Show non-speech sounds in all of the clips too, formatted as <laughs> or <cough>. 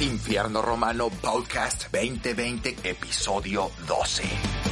Infierno Romano Podcast 2020, episodio 12.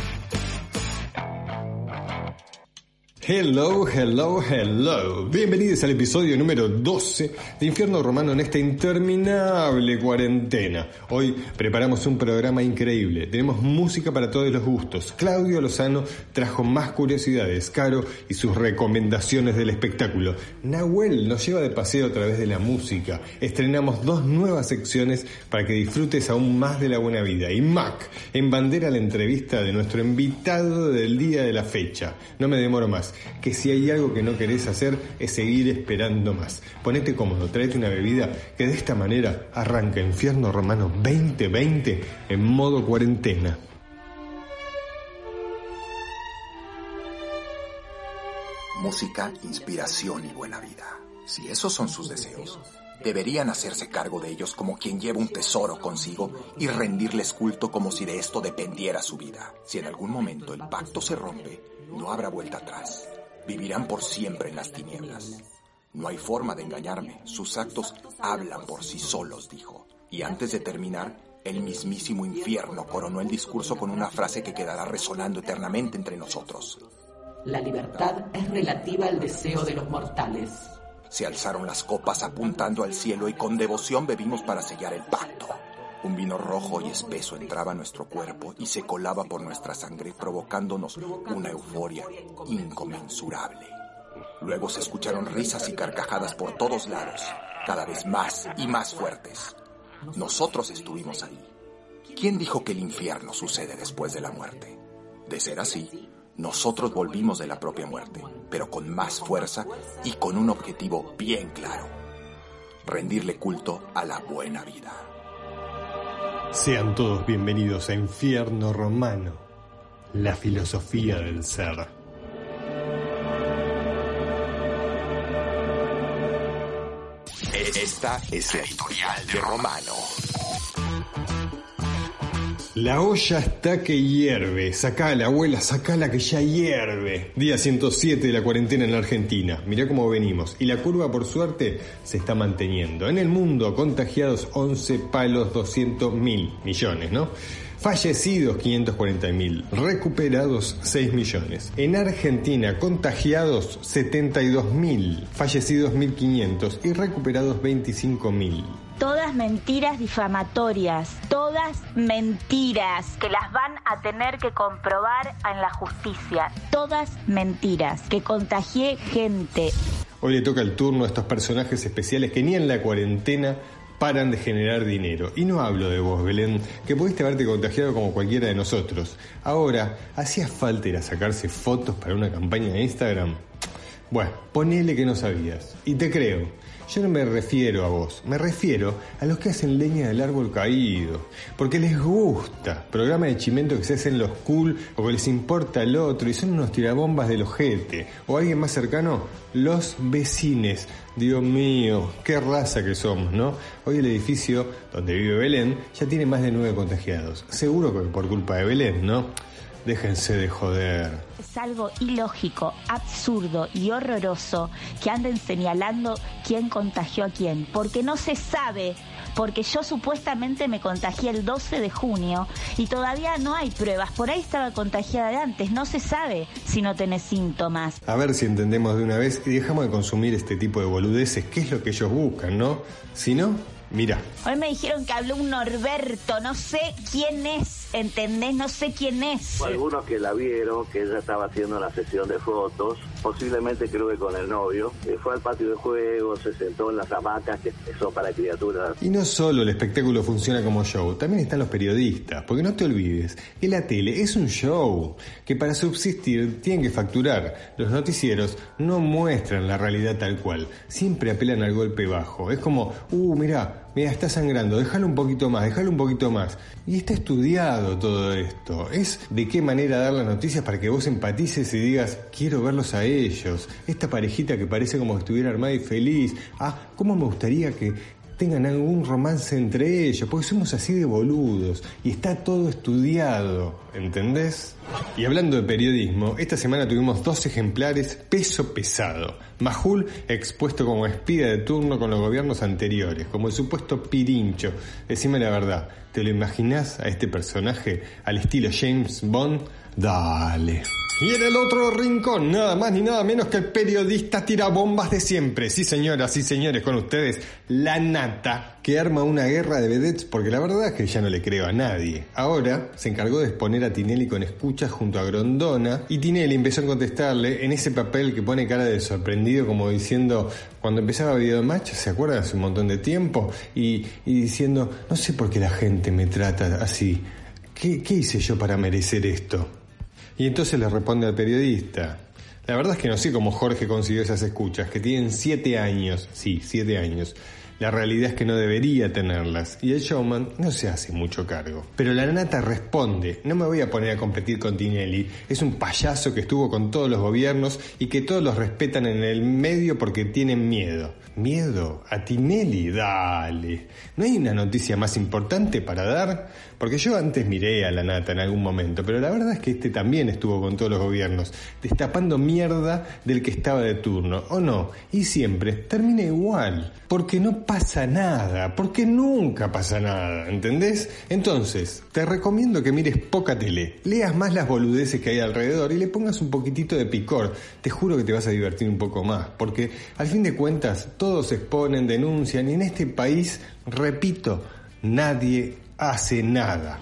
Hello, hello, hello. Bienvenidos al episodio número 12 de Infierno Romano en esta interminable cuarentena. Hoy preparamos un programa increíble. Tenemos música para todos los gustos. Claudio Lozano trajo más curiosidades, Caro y sus recomendaciones del espectáculo. Nahuel nos lleva de paseo a través de la música. Estrenamos dos nuevas secciones para que disfrutes aún más de la buena vida. Y Mac en bandera la entrevista de nuestro invitado del día de la fecha. No me demoro más que si hay algo que no querés hacer es seguir esperando más. Ponete cómodo, tráete una bebida que de esta manera arranca Infierno Romano 2020 en modo cuarentena. Música, inspiración y buena vida. Si esos son sus deseos, deberían hacerse cargo de ellos como quien lleva un tesoro consigo y rendirles culto como si de esto dependiera su vida. Si en algún momento el pacto se rompe, no habrá vuelta atrás. Vivirán por siempre en las tinieblas. No hay forma de engañarme. Sus actos hablan por sí solos, dijo. Y antes de terminar, el mismísimo infierno coronó el discurso con una frase que quedará resonando eternamente entre nosotros. La libertad es relativa al deseo de los mortales. Se alzaron las copas apuntando al cielo y con devoción bebimos para sellar el pacto. Un vino rojo y espeso entraba a nuestro cuerpo y se colaba por nuestra sangre provocándonos una euforia inconmensurable. Luego se escucharon risas y carcajadas por todos lados, cada vez más y más fuertes. Nosotros estuvimos ahí. ¿Quién dijo que el infierno sucede después de la muerte? De ser así, nosotros volvimos de la propia muerte, pero con más fuerza y con un objetivo bien claro. Rendirle culto a la buena vida. Sean todos bienvenidos a Infierno Romano, la filosofía del ser. Esta es la editorial de Romano. La olla está que hierve. Sacala, abuela, sacala que ya hierve. Día 107 de la cuarentena en la Argentina. Mirá cómo venimos. Y la curva, por suerte, se está manteniendo. En el mundo, contagiados 11 palos 200 mil millones, ¿no? Fallecidos 540 mil, recuperados 6 millones. En Argentina, contagiados 72 mil, fallecidos 1500 y recuperados 25 mil. Todas mentiras difamatorias, todas mentiras que las van a tener que comprobar en la justicia. Todas mentiras que contagié gente. Hoy le toca el turno a estos personajes especiales que ni en la cuarentena paran de generar dinero. Y no hablo de vos, Belén, que pudiste haberte contagiado como cualquiera de nosotros. Ahora, ¿hacía falta ir a sacarse fotos para una campaña de Instagram? Bueno, ponele que no sabías. Y te creo. Yo no me refiero a vos, me refiero a los que hacen leña del árbol caído, porque les gusta, programa de chimento que se hacen los cool o que les importa el otro y son unos tirabombas del ojete, o alguien más cercano, los vecines. Dios mío, qué raza que somos, ¿no? Hoy el edificio donde vive Belén ya tiene más de nueve contagiados, seguro que por culpa de Belén, ¿no? Déjense de joder. Es algo ilógico, absurdo y horroroso que anden señalando quién contagió a quién, porque no se sabe, porque yo supuestamente me contagié el 12 de junio y todavía no hay pruebas, por ahí estaba contagiada de antes, no se sabe si no tenés síntomas. A ver si entendemos de una vez y dejamos de consumir este tipo de boludeces, que es lo que ellos buscan, ¿no? Si no, mira. Hoy me dijeron que habló un Norberto, no sé quién es. ¿entendés? No sé quién es. Algunos que la vieron, que ella estaba haciendo la sesión de fotos, posiblemente creo que con el novio, eh, fue al patio de juego, se sentó en las hamacas que son para criaturas. Y no solo el espectáculo funciona como show, también están los periodistas, porque no te olvides que la tele es un show, que para subsistir tienen que facturar. Los noticieros no muestran la realidad tal cual, siempre apelan al golpe bajo. Es como, uh, mira, mira, está sangrando, déjalo un poquito más, déjalo un poquito más. Y está estudiado todo esto. Es de qué manera dar las noticias para que vos empatices y digas, quiero verlos a ellos. Esta parejita que parece como que estuviera armada y feliz. Ah, ¿cómo me gustaría que tengan algún romance entre ellos, porque somos así de boludos y está todo estudiado, ¿entendés? Y hablando de periodismo, esta semana tuvimos dos ejemplares peso pesado. Majul expuesto como espía de turno con los gobiernos anteriores, como el supuesto pirincho. Decime la verdad, ¿te lo imaginás a este personaje al estilo James Bond? Dale. Y en el otro rincón, nada más ni nada menos que el periodista tira bombas de siempre. Sí, señoras y señores, con ustedes, la nata, que arma una guerra de vedettes porque la verdad es que ya no le creo a nadie. Ahora se encargó de exponer a Tinelli con escuchas junto a Grondona y Tinelli empezó a contestarle en ese papel que pone cara de sorprendido como diciendo, cuando empezaba Match, ¿se acuerdan? Hace un montón de tiempo, y, diciendo, no sé por qué la gente me trata así. ¿Qué, ¿Qué hice yo para merecer esto? Y entonces le responde al periodista. La verdad es que no sé cómo Jorge consiguió esas escuchas, que tienen siete años, sí, siete años. La realidad es que no debería tenerlas y el showman no se hace mucho cargo. Pero la nata responde, no me voy a poner a competir con Tinelli, es un payaso que estuvo con todos los gobiernos y que todos los respetan en el medio porque tienen miedo. ¿Miedo? ¿A Tinelli? Dale. ¿No hay una noticia más importante para dar? Porque yo antes miré a la nata en algún momento, pero la verdad es que este también estuvo con todos los gobiernos, destapando mierda del que estaba de turno, ¿o no? Y siempre termina igual, porque no pasa nada, porque nunca pasa nada, ¿entendés? Entonces, te recomiendo que mires poca tele, leas más las boludeces que hay alrededor y le pongas un poquitito de picor. Te juro que te vas a divertir un poco más, porque al fin de cuentas todos exponen, denuncian y en este país, repito, nadie hace nada.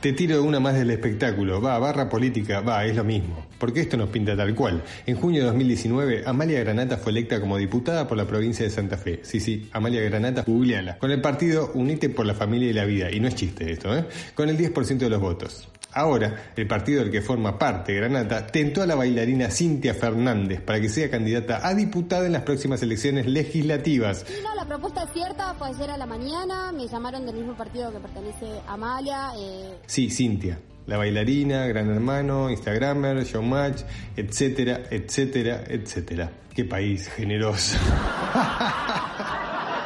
Te tiro una más del espectáculo. Va, barra política, va, es lo mismo. Porque esto nos pinta tal cual. En junio de 2019, Amalia Granata fue electa como diputada por la provincia de Santa Fe. Sí, sí, Amalia Granata, googleala. Con el partido Unite por la Familia y la Vida. Y no es chiste esto, ¿eh? Con el 10% de los votos. Ahora, el partido del que forma parte, Granata, tentó a la bailarina Cintia Fernández para que sea candidata a diputada en las próximas elecciones legislativas. Sí, no, la propuesta es cierta, puede ser a la mañana, me llamaron del mismo partido que pertenece a Amalia. Eh... Sí, Cintia. La bailarina, Gran Hermano, Instagramer, Showmatch, etcétera, etcétera, etcétera. Qué país generoso. <laughs>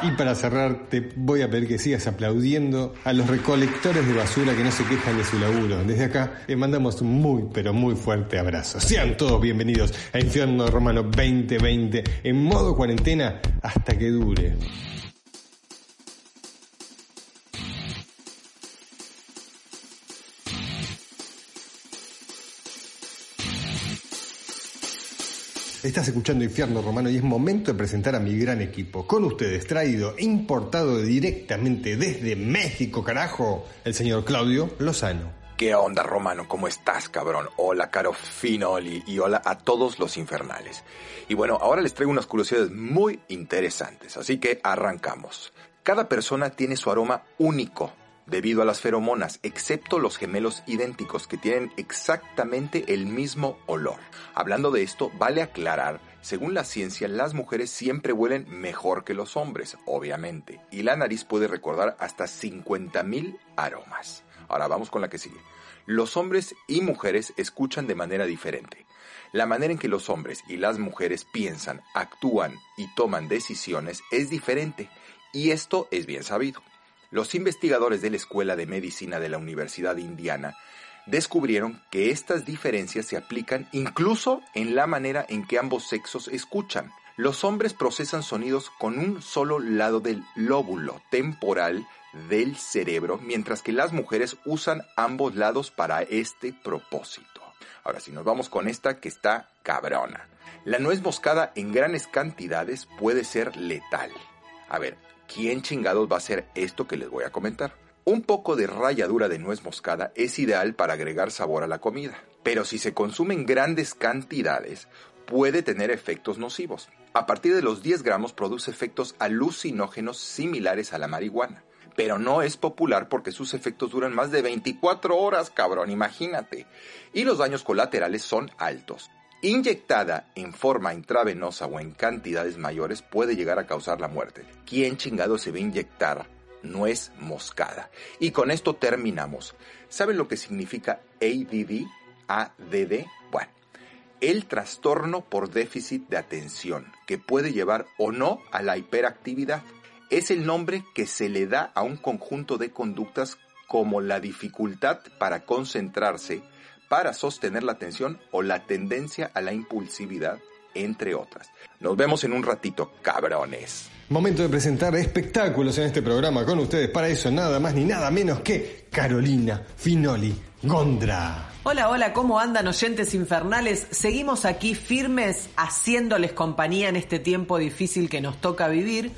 Y para cerrar, te voy a pedir que sigas aplaudiendo a los recolectores de basura que no se quejan de su laburo. Desde acá le mandamos un muy, pero muy fuerte abrazo. Sean todos bienvenidos a Infierno Romano 2020 en modo cuarentena hasta que dure. Estás escuchando Infierno Romano y es momento de presentar a mi gran equipo. Con ustedes, traído e importado directamente desde México, carajo, el señor Claudio Lozano. ¿Qué onda, Romano? ¿Cómo estás, cabrón? Hola, caro Finoli, y hola a todos los infernales. Y bueno, ahora les traigo unas curiosidades muy interesantes, así que arrancamos. Cada persona tiene su aroma único debido a las feromonas, excepto los gemelos idénticos que tienen exactamente el mismo olor. Hablando de esto, vale aclarar, según la ciencia, las mujeres siempre huelen mejor que los hombres, obviamente, y la nariz puede recordar hasta 50.000 aromas. Ahora vamos con la que sigue. Los hombres y mujeres escuchan de manera diferente. La manera en que los hombres y las mujeres piensan, actúan y toman decisiones es diferente, y esto es bien sabido. Los investigadores de la Escuela de Medicina de la Universidad de Indiana descubrieron que estas diferencias se aplican incluso en la manera en que ambos sexos escuchan. Los hombres procesan sonidos con un solo lado del lóbulo temporal del cerebro, mientras que las mujeres usan ambos lados para este propósito. Ahora, si nos vamos con esta que está cabrona. La nuez moscada en grandes cantidades puede ser letal. A ver, ¿quién chingados va a hacer esto que les voy a comentar? Un poco de ralladura de nuez moscada es ideal para agregar sabor a la comida, pero si se consume en grandes cantidades puede tener efectos nocivos. A partir de los 10 gramos produce efectos alucinógenos similares a la marihuana, pero no es popular porque sus efectos duran más de 24 horas, cabrón, imagínate. Y los daños colaterales son altos. Inyectada en forma intravenosa o en cantidades mayores puede llegar a causar la muerte. ¿Quién chingado se va a inyectar nuez moscada? Y con esto terminamos. ¿Saben lo que significa ADD? ADD. Bueno, el trastorno por déficit de atención, que puede llevar o no a la hiperactividad. es el nombre que se le da a un conjunto de conductas como la dificultad para concentrarse, para sostener la atención o la tendencia a la impulsividad, entre otras. Nos vemos en un ratito, cabrones. Momento de presentar espectáculos en este programa con ustedes. Para eso nada más ni nada menos que Carolina Finoli Gondra. Hola, hola, ¿cómo andan oyentes infernales? Seguimos aquí firmes haciéndoles compañía en este tiempo difícil que nos toca vivir,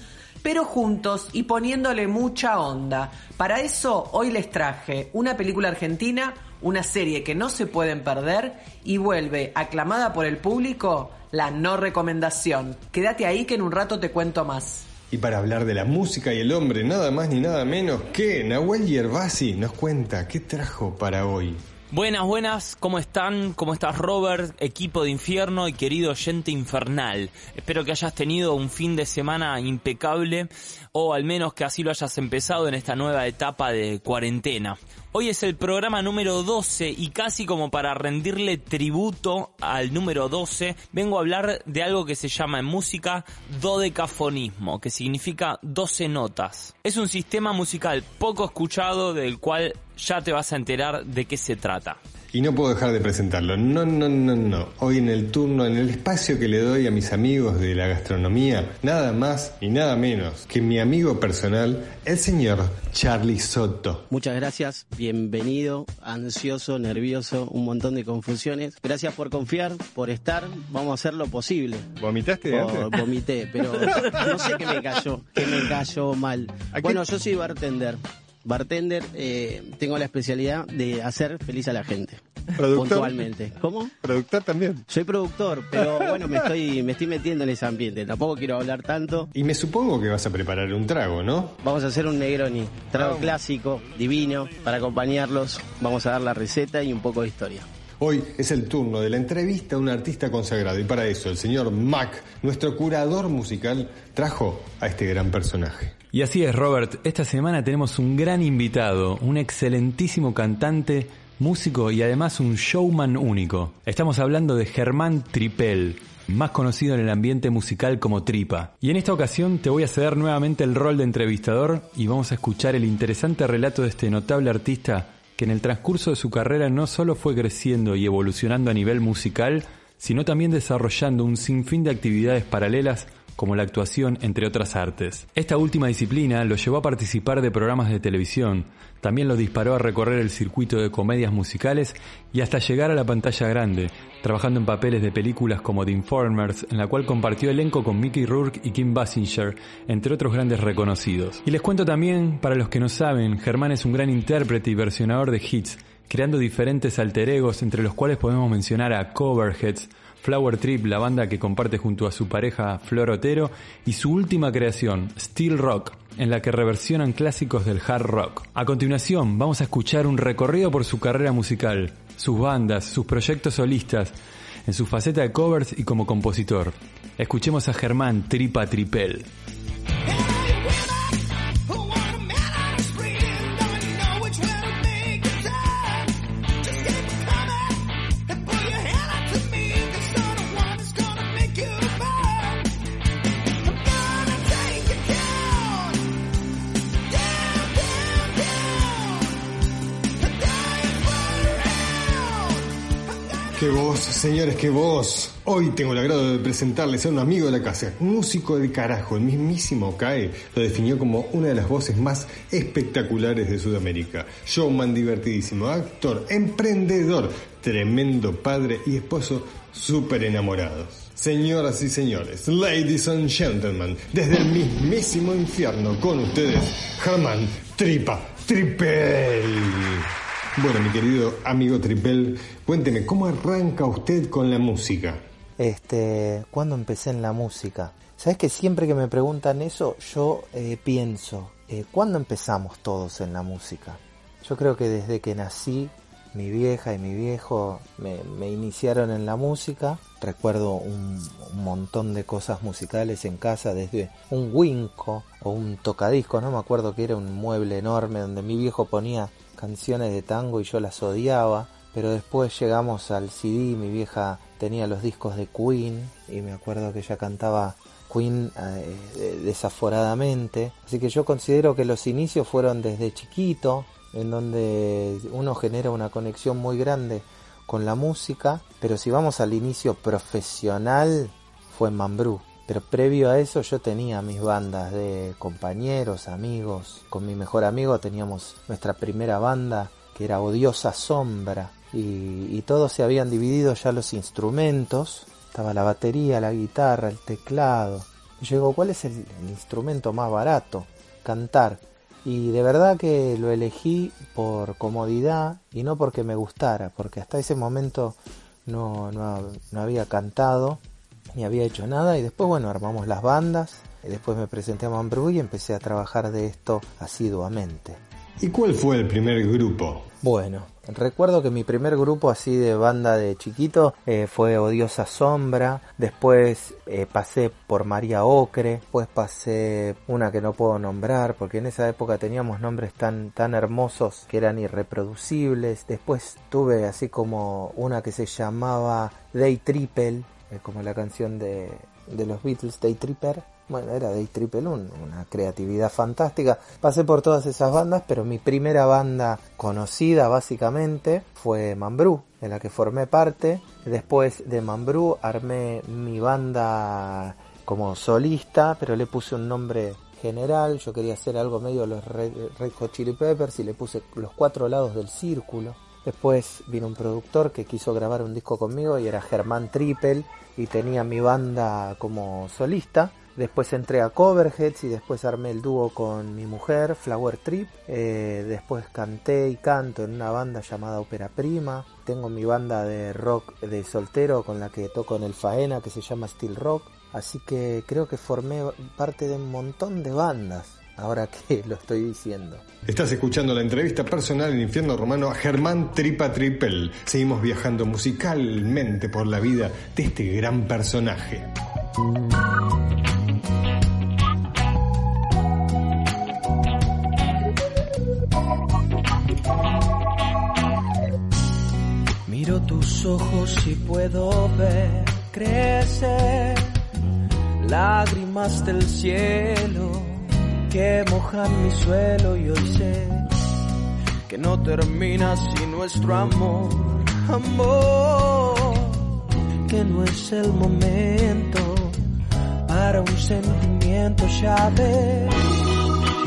pero juntos y poniéndole mucha onda. Para eso hoy les traje una película argentina, una serie que no se pueden perder y vuelve aclamada por el público la no recomendación. Quédate ahí que en un rato te cuento más. Y para hablar de la música y el hombre, nada más ni nada menos que Nahuel Yerbasi nos cuenta qué trajo para hoy. Buenas, buenas, ¿cómo están? ¿Cómo estás Robert, equipo de infierno y querido oyente infernal? Espero que hayas tenido un fin de semana impecable o al menos que así lo hayas empezado en esta nueva etapa de cuarentena. Hoy es el programa número 12 y casi como para rendirle tributo al número 12, vengo a hablar de algo que se llama en música dodecafonismo, que significa 12 notas. Es un sistema musical poco escuchado del cual ya te vas a enterar de qué se trata. Y no puedo dejar de presentarlo. No, no, no, no. Hoy en el turno, en el espacio que le doy a mis amigos de la gastronomía, nada más y nada menos que mi amigo personal, el señor Charlie Soto. Muchas gracias, bienvenido, ansioso, nervioso, un montón de confusiones. Gracias por confiar, por estar, vamos a hacer lo posible. ¿Vomitaste de Oh, antes? vomité, pero no sé qué me cayó, qué me cayó mal. ¿A qué- Bueno, yo soy bartender. Bartender, eh, tengo la especialidad de hacer feliz a la gente. ¿Productor? Puntualmente. ¿Cómo? Productor también. Soy productor, pero <laughs> bueno, me estoy, me estoy metiendo en ese ambiente. Tampoco quiero hablar tanto. Y me supongo que vas a preparar un trago, ¿no? Vamos a hacer un Negroni, trago Ah. clásico, divino, para acompañarlos. Vamos a dar la receta y un poco de historia. Hoy es el turno de la entrevista a un artista consagrado y para eso el señor Mac, nuestro curador musical, trajo a este gran personaje. Y así es, Robert. Esta semana tenemos un gran invitado, un excelentísimo cantante, músico y además un showman único. Estamos hablando de Germán Tripel, más conocido en el ambiente musical como Tripa. Y en esta ocasión te voy a ceder nuevamente el rol de entrevistador y vamos a escuchar el interesante relato de este notable artista que en el transcurso de su carrera no solo fue creciendo y evolucionando a nivel musical, sino también desarrollando un sinfín de actividades paralelas como la actuación, entre otras artes. Esta última disciplina lo llevó a participar de programas de televisión, también lo disparó a recorrer el circuito de comedias musicales y hasta llegar a la pantalla grande, trabajando en papeles de películas como The Informers, en la cual compartió elenco con Mickey Rourke y Kim Basinger, entre otros grandes reconocidos. Y les cuento también, para los que no saben, Germán es un gran intérprete y versionador de hits, creando diferentes alter egos, entre los cuales podemos mencionar a Coverheads, Flower Trip, la banda que comparte junto a su pareja Flor Otero, y su última creación, Steel Rock, en la que reversionan clásicos del hard rock. A continuación, vamos a escuchar un recorrido por su carrera musical, sus bandas, sus proyectos solistas, en su faceta de covers y como compositor. Escuchemos a Germán Tripa Tripel. ¡Qué voz, señores, qué voz! Hoy tengo el agrado de presentarles a un amigo de la casa, músico de carajo, el mismísimo Cae, lo definió como una de las voces más espectaculares de Sudamérica. Showman divertidísimo, actor, emprendedor, tremendo padre y esposo súper enamorados. Señoras y señores, ladies and gentlemen, desde el mismísimo infierno con ustedes, Germán Tripa Tripel. Bueno, mi querido amigo Tripel, cuénteme, ¿cómo arranca usted con la música? Este, ¿cuándo empecé en la música? Sabes que siempre que me preguntan eso, yo eh, pienso, eh, ¿cuándo empezamos todos en la música? Yo creo que desde que nací, mi vieja y mi viejo me, iniciaron en la música. Recuerdo un, un montón de cosas musicales en casa, desde un winco o un tocadisco, no me acuerdo que era un mueble enorme donde mi viejo ponía canciones de tango y yo las odiaba. Pero después llegamos al CD, mi vieja tenía los discos de Queen y me acuerdo que ella cantaba Queen eh, desaforadamente. Así que yo considero que los inicios fueron desde chiquito, en donde uno genera una conexión muy grande con la música, pero si vamos al inicio profesional fue en Mambrú. Pero previo a eso yo tenía mis bandas de compañeros, amigos. Con mi mejor amigo teníamos nuestra primera banda que era Odiosa Sombra. Y, todos se habían dividido ya los instrumentos. Estaba la batería, la guitarra, el teclado. Y yo digo, ¿cuál es el instrumento más barato? Cantar. Y de verdad que lo elegí por comodidad y no porque me gustara, porque hasta ese momento no, no, había cantado ni había hecho nada y después bueno armamos las bandas y después me presenté a Mambrú y empecé a trabajar de esto asiduamente. ¿Y cuál fue el primer grupo? Bueno, recuerdo que mi primer grupo así de banda de chiquito eh, fue Odiosa Sombra, después eh, pasé por María Ocre, después pasé una que no puedo nombrar porque en esa época teníamos nombres tan, tan hermosos que eran irreproducibles, después tuve así como una que se llamaba Day Triple, eh, como la canción de, de los Beatles, Day Tripper, bueno, era Day Triple una creatividad fantástica. Pasé por todas esas bandas, pero mi primera banda conocida básicamente fue Mambrú, de la que formé parte. Después de Mambrú armé mi banda como solista, pero le puse un nombre general. Yo quería hacer algo medio los Red, Hot Chili Peppers y le puse los cuatro lados del círculo. Después vino un productor que quiso grabar un disco conmigo y era Germán Triple y tenía mi banda como solista. Después entré a Coverheads y después armé el dúo con mi mujer, Flower Trip. Eh, después canté y canto en una banda llamada Opera Prima. Tengo mi banda de rock de soltero con la que toco en el Faena que se llama Steel Rock. Así que creo que formé parte de un montón de bandas ahora que <laughs> lo estoy diciendo. Estás escuchando la entrevista personal en Infierno Romano a Germán Tripa Tripel. Seguimos viajando musicalmente por la vida de este gran personaje. Miro tus ojos y puedo ver crecer lágrimas del cielo que mojan mi suelo y hoy sé que no termina si nuestro amor, amor, que no es el momento para un sentimiento ya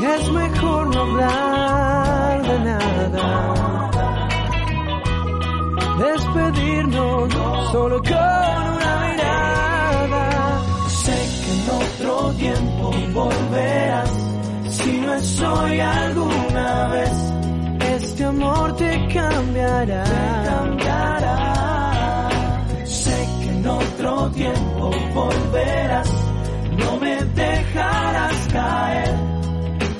es mejor no hablar de nada despedirnos solo con una mirada. Sé que en otro tiempo volverás, si no es hoy alguna vez, este amor te cambiará. Te cambiará. Sé que en otro tiempo volverás, no me dejarás caer.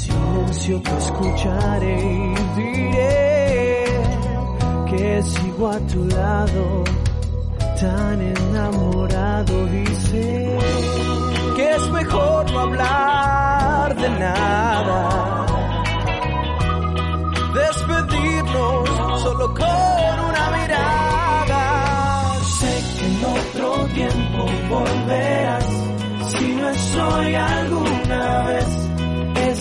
silencio te escucharé y diré que sigo a tu lado, tan enamorado y sé que es mejor no hablar de nada, despedirnos solo con una mirada. Sé que en otro tiempo volverás, si no es hoy alguna vez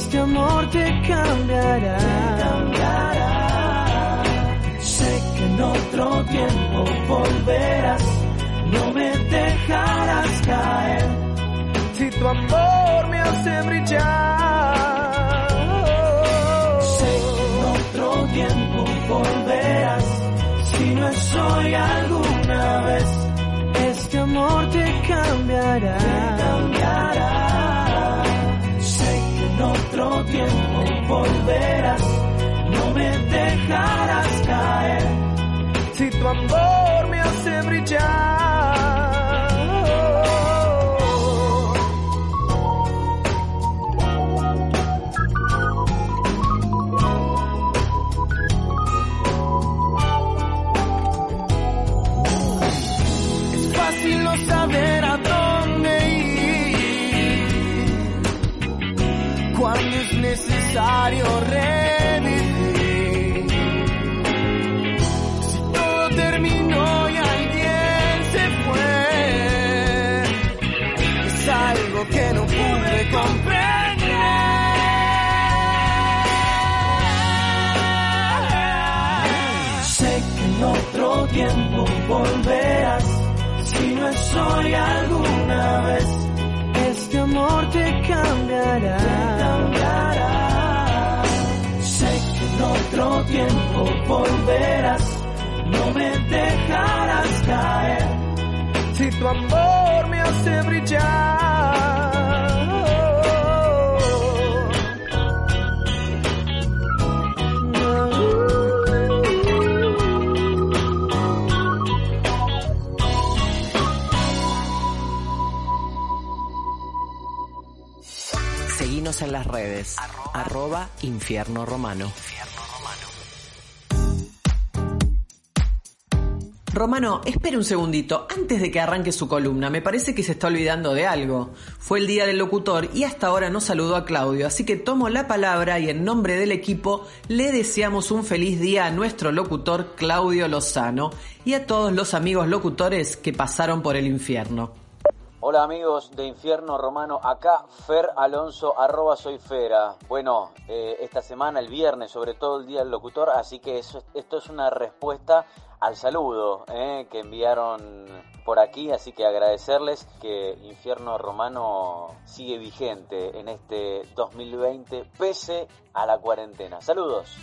este amor te cambiará. Cambiará. Sé que en otro tiempo volverás, no me dejarás caer. Si tu amor me hace brillar. Sé que en otro tiempo volverás, si no es hoy alguna vez. Este amor te cambiará. Te cambiará en otro tiempo volverás, no me dejarás caer. Si tu amor me hace brillar, necesario revivir. Si todo terminó y alguien se fue, es algo que no pude comprender. Sé que en otro tiempo volverás, si no es hoy alguna vez este amor te cambiará. Te cambiará. Otro tiempo volverás, no me dejarás caer. Si tu amor me hace brillar. Seguinos en las redes. Arroba, Infierno Romano. Romano, espere un segundito, antes de que arranque su columna, me parece que se está olvidando de algo. Fue el día del locutor y hasta ahora no saludó a Claudio, así que tomo la palabra y en nombre del equipo le deseamos un feliz día a nuestro locutor Claudio Lozano y a todos los amigos locutores que pasaron por el infierno. Hola amigos de Infierno Romano, acá Fer Alonso, arroba soy Fera. Bueno, eh, esta semana, el viernes, sobre todo el Día del Locutor, así que esto es una respuesta al saludo eh, que enviaron por aquí, así que agradecerles que Infierno Romano sigue vigente en este 2020 pese a la cuarentena. Saludos.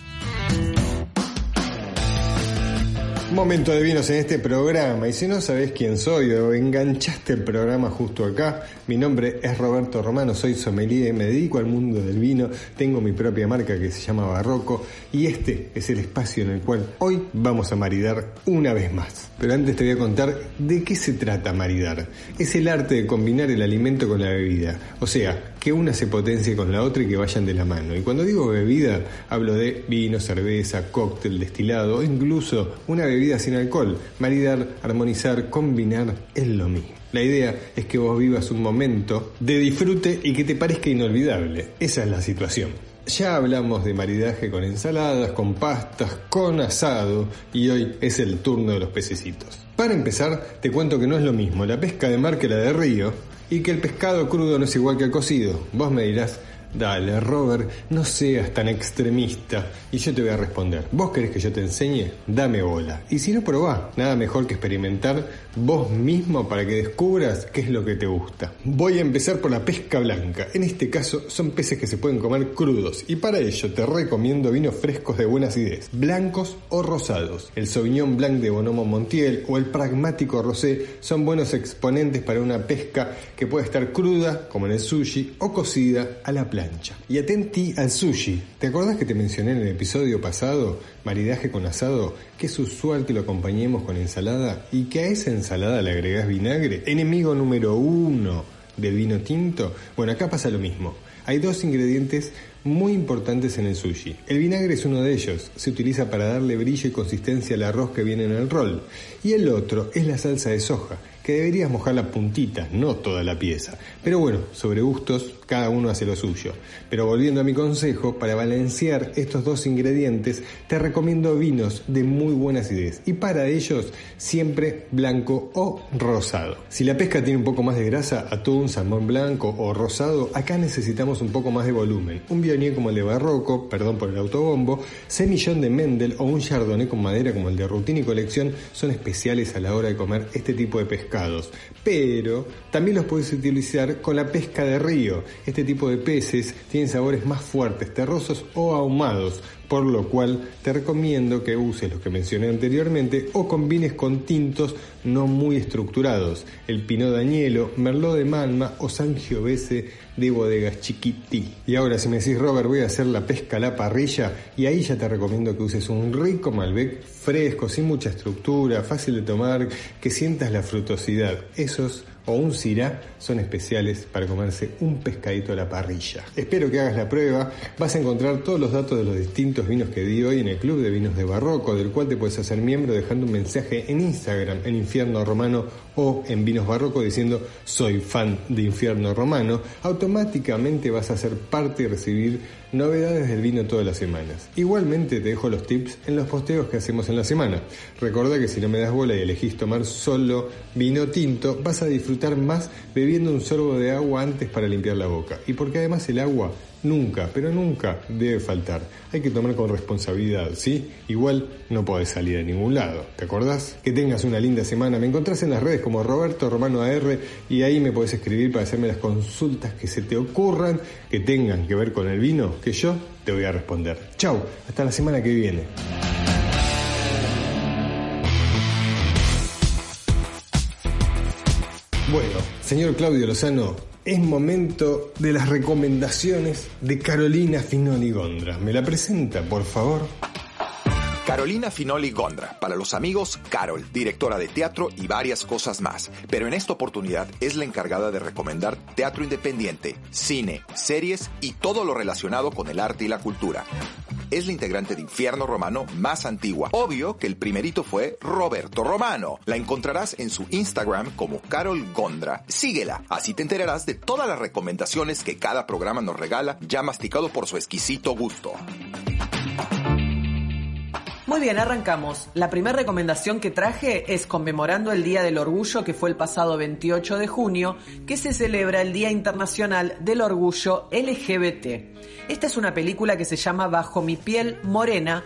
Momento de vinos en este programa y si no sabés quién soy o enganchaste el programa justo acá, mi nombre es Roberto Romano, soy sommelier, me dedico al mundo del vino, tengo mi propia marca que se llama Barroco y este es el espacio en el cual hoy vamos a maridar una vez más. Pero antes te voy a contar de qué se trata maridar. Es el arte de combinar el alimento con la bebida, o sea, que una se potencie con la otra y que vayan de la mano. Y cuando digo bebida, hablo de vino, cerveza, cóctel, destilado o incluso una bebida sin alcohol. Maridar, armonizar, combinar es lo mismo. La idea es que vos vivas un momento de disfrute y que te parezca inolvidable. Esa es la situación. Ya hablamos de maridaje con ensaladas, con pastas, con asado y hoy es el turno de los pececitos. Para empezar, te cuento que no es lo mismo la pesca de mar que la de río y que el pescado crudo no es igual que el cocido. Vos me dirás, dale Robert, no seas tan extremista. Y yo te voy a responder, ¿vos querés que yo te enseñe? Dame bola. Y si no probá, nada mejor que experimentar vos mismo para que descubras qué es lo que te gusta. Voy a empezar por la pesca blanca. En este caso son peces que se pueden comer crudos y para ello te recomiendo vinos frescos de buena acidez, blancos o rosados. El Sauvignon Blanc de Bonomo Montiel o el Pragmático Rosé son buenos exponentes para una pesca que puede estar cruda, como en el sushi, o cocida a la Y atenti al sushi. ¿Te acordás que te mencioné en el episodio pasado, maridaje con asado, que es usual que lo acompañemos con ensalada y que a esa ensalada le agregás vinagre? Enemigo número uno del vino tinto. Bueno, acá pasa lo mismo. Hay dos ingredientes muy importantes en el sushi. El vinagre es uno de ellos, se utiliza para darle brillo y consistencia al arroz que viene en el rol. Y el otro es la salsa de soja, que deberías mojar la puntita, no toda la pieza. Pero bueno, sobre gustos, cada uno hace lo suyo. Pero volviendo a mi consejo, para balancear estos dos ingredientes, te recomiendo vinos de muy buena acidez. Y para ellos, siempre blanco o rosado. Si la pesca tiene un poco más de grasa, atún, salmón blanco o rosado, acá necesitamos un poco más de volumen. Un Viognier como el de Barroco, perdón por el autobombo, semillón de Mendel o un Chardonnay con madera como el de Rutina y Colección son especiales a la hora de comer este tipo de pescados. Pero también los puedes utilizar con la pesca de río. Este tipo de peces tienen sabores más fuertes, terrosos o ahumados, por lo cual te recomiendo que uses los que mencioné anteriormente o combines con tintos no muy estructurados, el Pinot Danielo, Merlot de Malma o Sangiovese de bodegas chiquití. Y ahora si me decís Robert voy a hacer la pesca a la parrilla y ahí ya te recomiendo que uses un rico Malbec fresco, sin mucha estructura, fácil de tomar, que sientas la frutosidad. Esos o un cirá son especiales para comerse un pescadito a la parrilla. Espero que hagas la prueba. Vas a encontrar todos los datos de los distintos vinos que di hoy en el Club de Vinos de Barroco, del cual te puedes hacer miembro dejando un mensaje en Instagram, en Infierno Romano o en Vinos Barroco diciendo soy fan de Infierno Romano. Automáticamente vas a ser parte y recibir novedades del vino todas las semanas. Igualmente te dejo los tips en los posteos que hacemos en la semana. Recordá que si no me das bola y elegís tomar solo vino tinto, vas a disfrutar más bebiendo un sorbo de agua antes para limpiar la boca. Y porque además el agua nunca, pero nunca debe faltar. Hay que tomar con responsabilidad, ¿sí? Igual no podés salir a ningún lado, ¿te acordás? Que tengas una linda semana. Me encontrás en las redes como Roberto Romano AR y ahí me podés escribir para hacerme las consultas que se te ocurran, que tengan que ver con el vino, que yo te voy a responder. Chau, hasta la semana que viene. Bueno, señor Claudio Lozano, es momento de las recomendaciones de Carolina Finoni Gondra. ¿Me la presenta, por favor? Carolina Finoli Gondra, para los amigos Carol, directora de teatro y varias cosas más, pero en esta oportunidad es la encargada de recomendar teatro independiente, cine, series y todo lo relacionado con el arte y la cultura. Es la integrante de Infierno Romano más antigua. Obvio que el primerito fue Roberto Romano. La encontrarás en su Instagram como Carol Gondra. Síguela, así te enterarás de todas las recomendaciones que cada programa nos regala, ya masticado por su exquisito gusto. Muy bien, arrancamos. La primera recomendación que traje es conmemorando el Día del Orgullo que fue el pasado 28 de junio, que se celebra el Día Internacional del Orgullo LGBT. Esta es una película que se llama Bajo mi piel morena,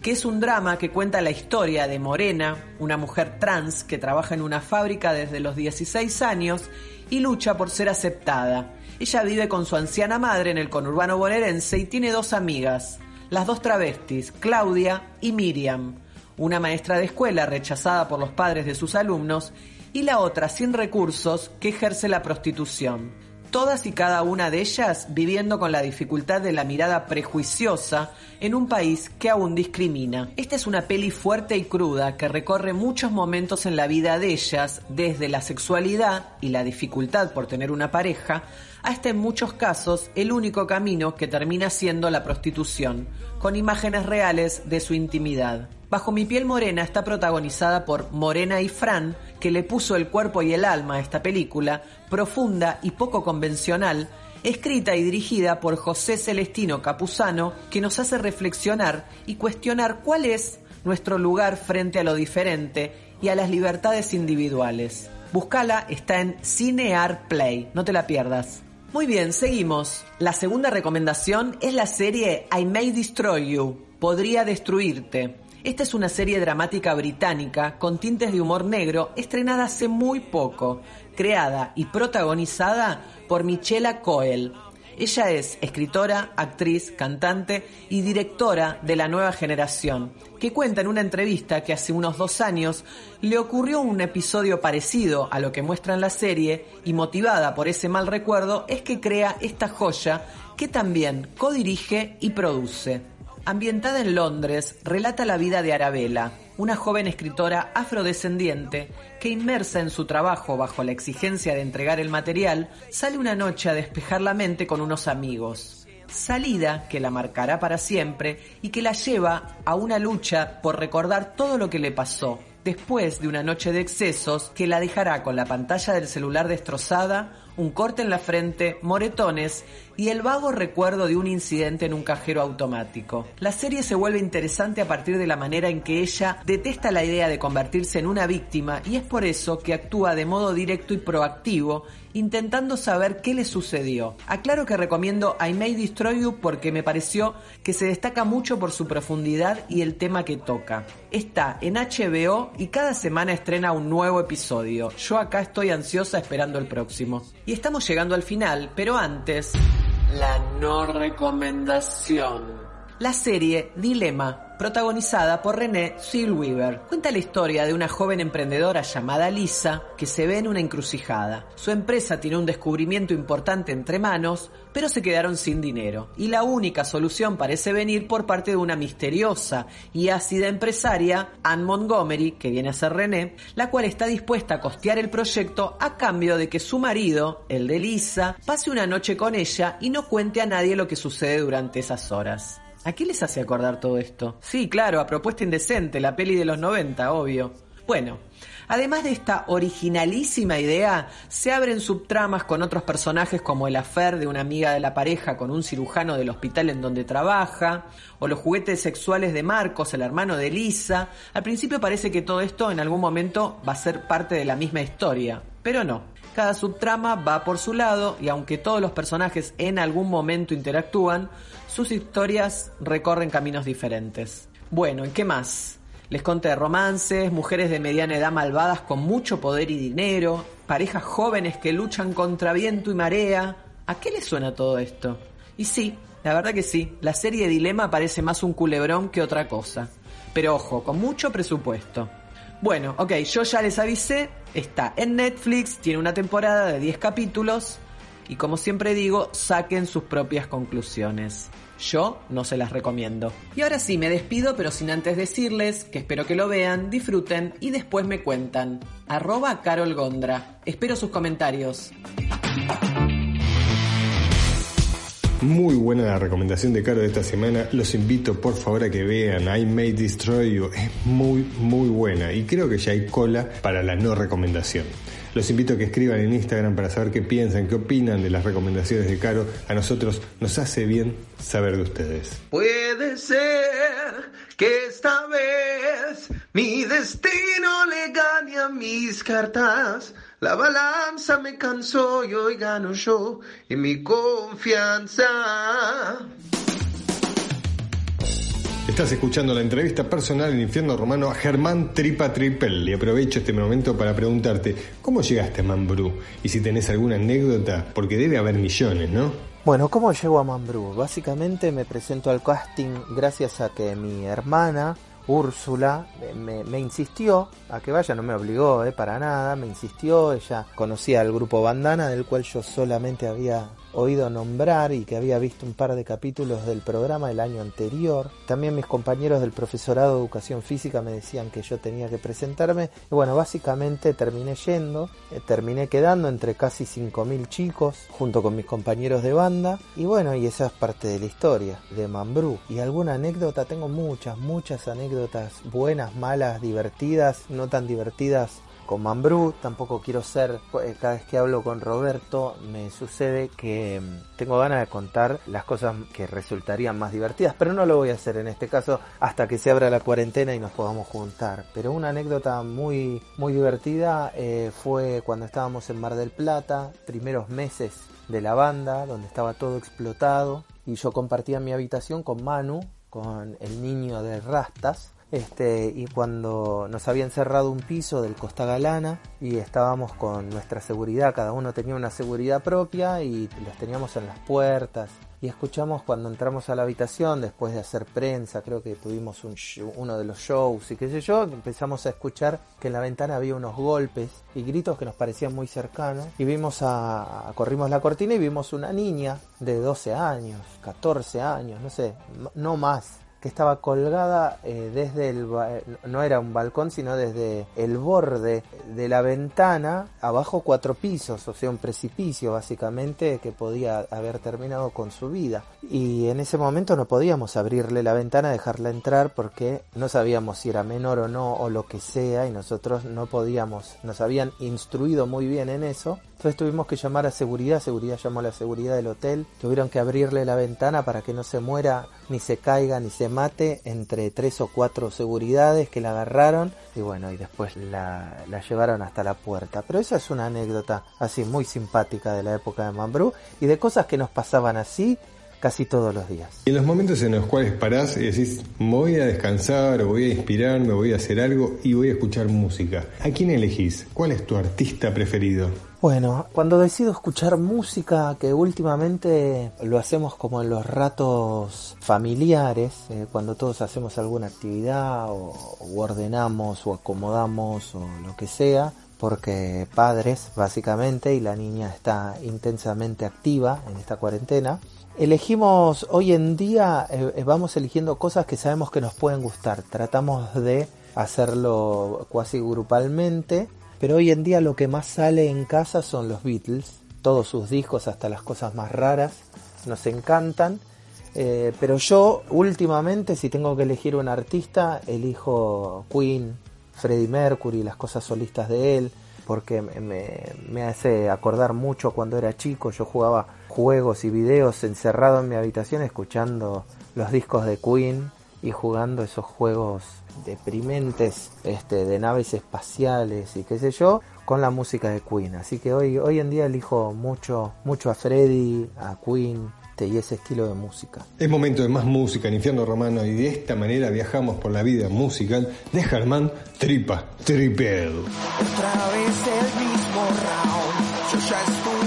que es un drama que cuenta la historia de Morena, una mujer trans que trabaja en una fábrica desde los 16 años y lucha por ser aceptada. Ella vive con su anciana madre en el conurbano bonaerense y tiene dos amigas, las dos travestis, Claudia y Miriam, una maestra de escuela rechazada por los padres de sus alumnos y la otra sin recursos que ejerce la prostitución. Todas y cada una de ellas viviendo con la dificultad de la mirada prejuiciosa en un país que aún discrimina. Esta es una peli fuerte y cruda que recorre muchos momentos en la vida de ellas, desde la sexualidad y la dificultad por tener una pareja, hasta en muchos casos el único camino que termina siendo la prostitución, con imágenes reales de su intimidad. Bajo mi piel morena está protagonizada por Morena y Fran, que le puso el cuerpo y el alma a esta película, profunda y poco convencional, escrita y dirigida por José Celestino Capuzano, que nos hace reflexionar y cuestionar cuál es nuestro lugar frente a lo diferente y a las libertades individuales. Buscala, está en Cinear Play, no te la pierdas. Muy bien, seguimos. La segunda recomendación es la serie I May Destroy You, Podría Destruirte. Esta es una serie dramática británica con tintes de humor negro estrenada hace muy poco, creada y protagonizada por Michela Coel. Ella es escritora, actriz, cantante y directora de la nueva generación, que cuenta en una entrevista que hace unos dos años le ocurrió un episodio parecido a lo que muestra en la serie y motivada por ese mal recuerdo es que crea esta joya que también codirige y produce. Ambientada en Londres, relata la vida de Arabella, una joven escritora afrodescendiente que inmersa en su trabajo bajo la exigencia de entregar el material, sale una noche a despejar la mente con unos amigos. Salida que la marcará para siempre y que la lleva a una lucha por recordar todo lo que le pasó, después de una noche de excesos que la dejará con la pantalla del celular destrozada, un corte en la frente, moretones y el vago recuerdo de un incidente en un cajero automático. La serie se vuelve interesante a partir de la manera en que ella detesta la idea de convertirse en una víctima y es por eso que actúa de modo directo y proactivo intentando saber qué le sucedió. Aclaro que recomiendo I May Destroy You porque me pareció que se destaca mucho por su profundidad y el tema que toca. Está en HBO y cada semana estrena un nuevo episodio. Yo acá estoy ansiosa esperando el próximo. Y estamos llegando al final, pero antes... La no recomendación. La serie Dilema, protagonizada por René Zellweger, cuenta la historia de una joven emprendedora llamada Lisa que se ve en una encrucijada. Su empresa tiene un descubrimiento importante entre manos, pero se quedaron sin dinero. Y la única solución parece venir por parte de una misteriosa y ácida empresaria, Anne Montgomery, que viene a ser René, la cual está dispuesta a costear el proyecto a cambio de que su marido, el de Lisa, pase una noche con ella y no cuente a nadie lo que sucede durante esas horas. ¿A qué les hace acordar todo esto? Sí, claro, a Propuesta Indecente, la peli de los 90, obvio. Bueno, además de esta originalísima idea, se abren subtramas con otros personajes como el afer de una amiga de la pareja con un cirujano del hospital en donde trabaja, o los juguetes sexuales de Marcos, el hermano de Lisa. Al principio parece que todo esto en algún momento va a ser parte de la misma historia, pero no. Cada subtrama va por su lado y aunque todos los personajes en algún momento interactúan, sus historias recorren caminos diferentes. Bueno, ¿y qué más? Les conté romances, mujeres de mediana edad malvadas con mucho poder y dinero, parejas jóvenes que luchan contra viento y marea. ¿A qué les suena todo esto? Y sí, la verdad que sí, la serie Dilema parece más un culebrón que otra cosa. Pero ojo, con mucho presupuesto. Bueno, ok, yo ya les avisé, está en Netflix, tiene una temporada de 10 capítulos y como siempre digo, saquen sus propias conclusiones. Yo no se las recomiendo. Y ahora sí, me despido, pero sin antes decirles que espero que lo vean, disfruten y después me cuentan. Arroba Carol Gondra. Espero sus comentarios. Muy buena la recomendación de Caro de esta semana. Los invito por favor a que vean I May Destroy You. Es muy, muy buena y creo que ya hay cola para la no recomendación. Los invito a que escriban en Instagram para saber qué piensan, qué opinan de las recomendaciones de Caro. A nosotros nos hace bien saber de ustedes. Puede ser que esta vez mi destino le gane a mis cartas. La balanza me cansó y hoy gano yo en mi confianza. Estás escuchando la entrevista personal en Infierno Romano a Germán Tripa Tripel y aprovecho este momento para preguntarte ¿cómo llegaste a Mambrú? Y si tenés alguna anécdota, porque debe haber millones, ¿no? Bueno, ¿cómo llego a Mambrú? Básicamente me presento al casting gracias a que mi hermana Úrsula me, me, insistió a que vaya, no me obligó eh, para nada, me insistió, ella conocía al grupo Bandana del cual yo solamente había oído nombrar y que había visto un par de capítulos del programa el año anterior. También mis compañeros del profesorado de educación física me decían que yo tenía que presentarme. Y bueno, básicamente terminé yendo, eh, terminé quedando entre casi 5.000 chicos junto con mis compañeros de banda. Y bueno, y esa es parte de la historia de Mambrú. Y alguna anécdota, tengo muchas, muchas anécdotas buenas, malas, divertidas, no tan divertidas con Mambrú, tampoco quiero ser, eh, cada vez que hablo con Roberto me sucede que mm, tengo ganas de contar las cosas que resultarían más divertidas, pero no lo voy a hacer en este caso hasta que se abra la cuarentena y nos podamos juntar. Pero una anécdota muy, muy divertida eh, fue cuando estábamos en Mar del Plata, primeros meses de la banda, donde estaba todo explotado, y yo compartía mi habitación con Manu, con el niño de Rastas, este, y cuando nos habían cerrado un piso del Costa Galana y estábamos con nuestra seguridad, cada uno tenía una seguridad propia y los teníamos en las puertas. Y escuchamos cuando entramos a la habitación, después de hacer prensa, creo que tuvimos un uno de los shows y qué sé yo, empezamos a escuchar que en la ventana había unos golpes y gritos que nos parecían muy cercanos. Y vimos a, corrimos la cortina y vimos una niña de 12 años, 14 años, no sé, no más, que estaba colgada eh, desde el no era un balcón sino desde el borde de la ventana abajo cuatro pisos o sea un precipicio básicamente que podía haber terminado con su vida. Y en ese momento no podíamos abrirle la ventana dejarla entrar porque no sabíamos si era menor o no o lo que sea y nosotros no podíamos nos habían instruido muy bien en eso entonces tuvimos que llamar a seguridad, seguridad llamó a la seguridad del hotel, tuvieron que abrirle la ventana para que no se muera, ni se caiga, ni se mate, entre tres o cuatro seguridades que la agarraron y bueno, y después la, la llevaron hasta la puerta. Pero esa es una anécdota así muy simpática de la época de Mambrú y de cosas que nos pasaban así casi todos los días. En los momentos en los cuales parás y decís, voy a descansar, o voy a inspirarme, voy a hacer algo y voy a escuchar música, ¿a quién elegís? ¿Cuál es tu artista preferido? Bueno, cuando decido escuchar música, que últimamente lo hacemos como en los ratos familiares, eh, cuando todos hacemos alguna actividad o, ordenamos o acomodamos o lo que sea, porque padres básicamente y la niña está intensamente activa en esta cuarentena, elegimos hoy en día, eh, vamos eligiendo cosas que sabemos que nos pueden gustar. Tratamos de hacerlo cuasi grupalmente, pero hoy en día lo que más sale en casa son los Beatles. Todos sus discos, hasta las cosas más raras, nos encantan. Eh, pero yo últimamente, si tengo que elegir un artista, elijo Queen, Freddie Mercury, las cosas solistas de él, porque me, me hace acordar mucho cuando era chico, yo jugaba juegos y videos encerrado en mi habitación escuchando los discos de Queen y jugando esos juegos deprimentes este, de naves espaciales y qué sé yo, con la música de Queen. Así que hoy, hoy en día elijo mucho, mucho a Freddy, a Queen y ese estilo de música. Es momento de más música en Infierno Romano y de esta manera viajamos por la vida musical de Germán Tripa Tripel. Otra vez el mismo round, yo ya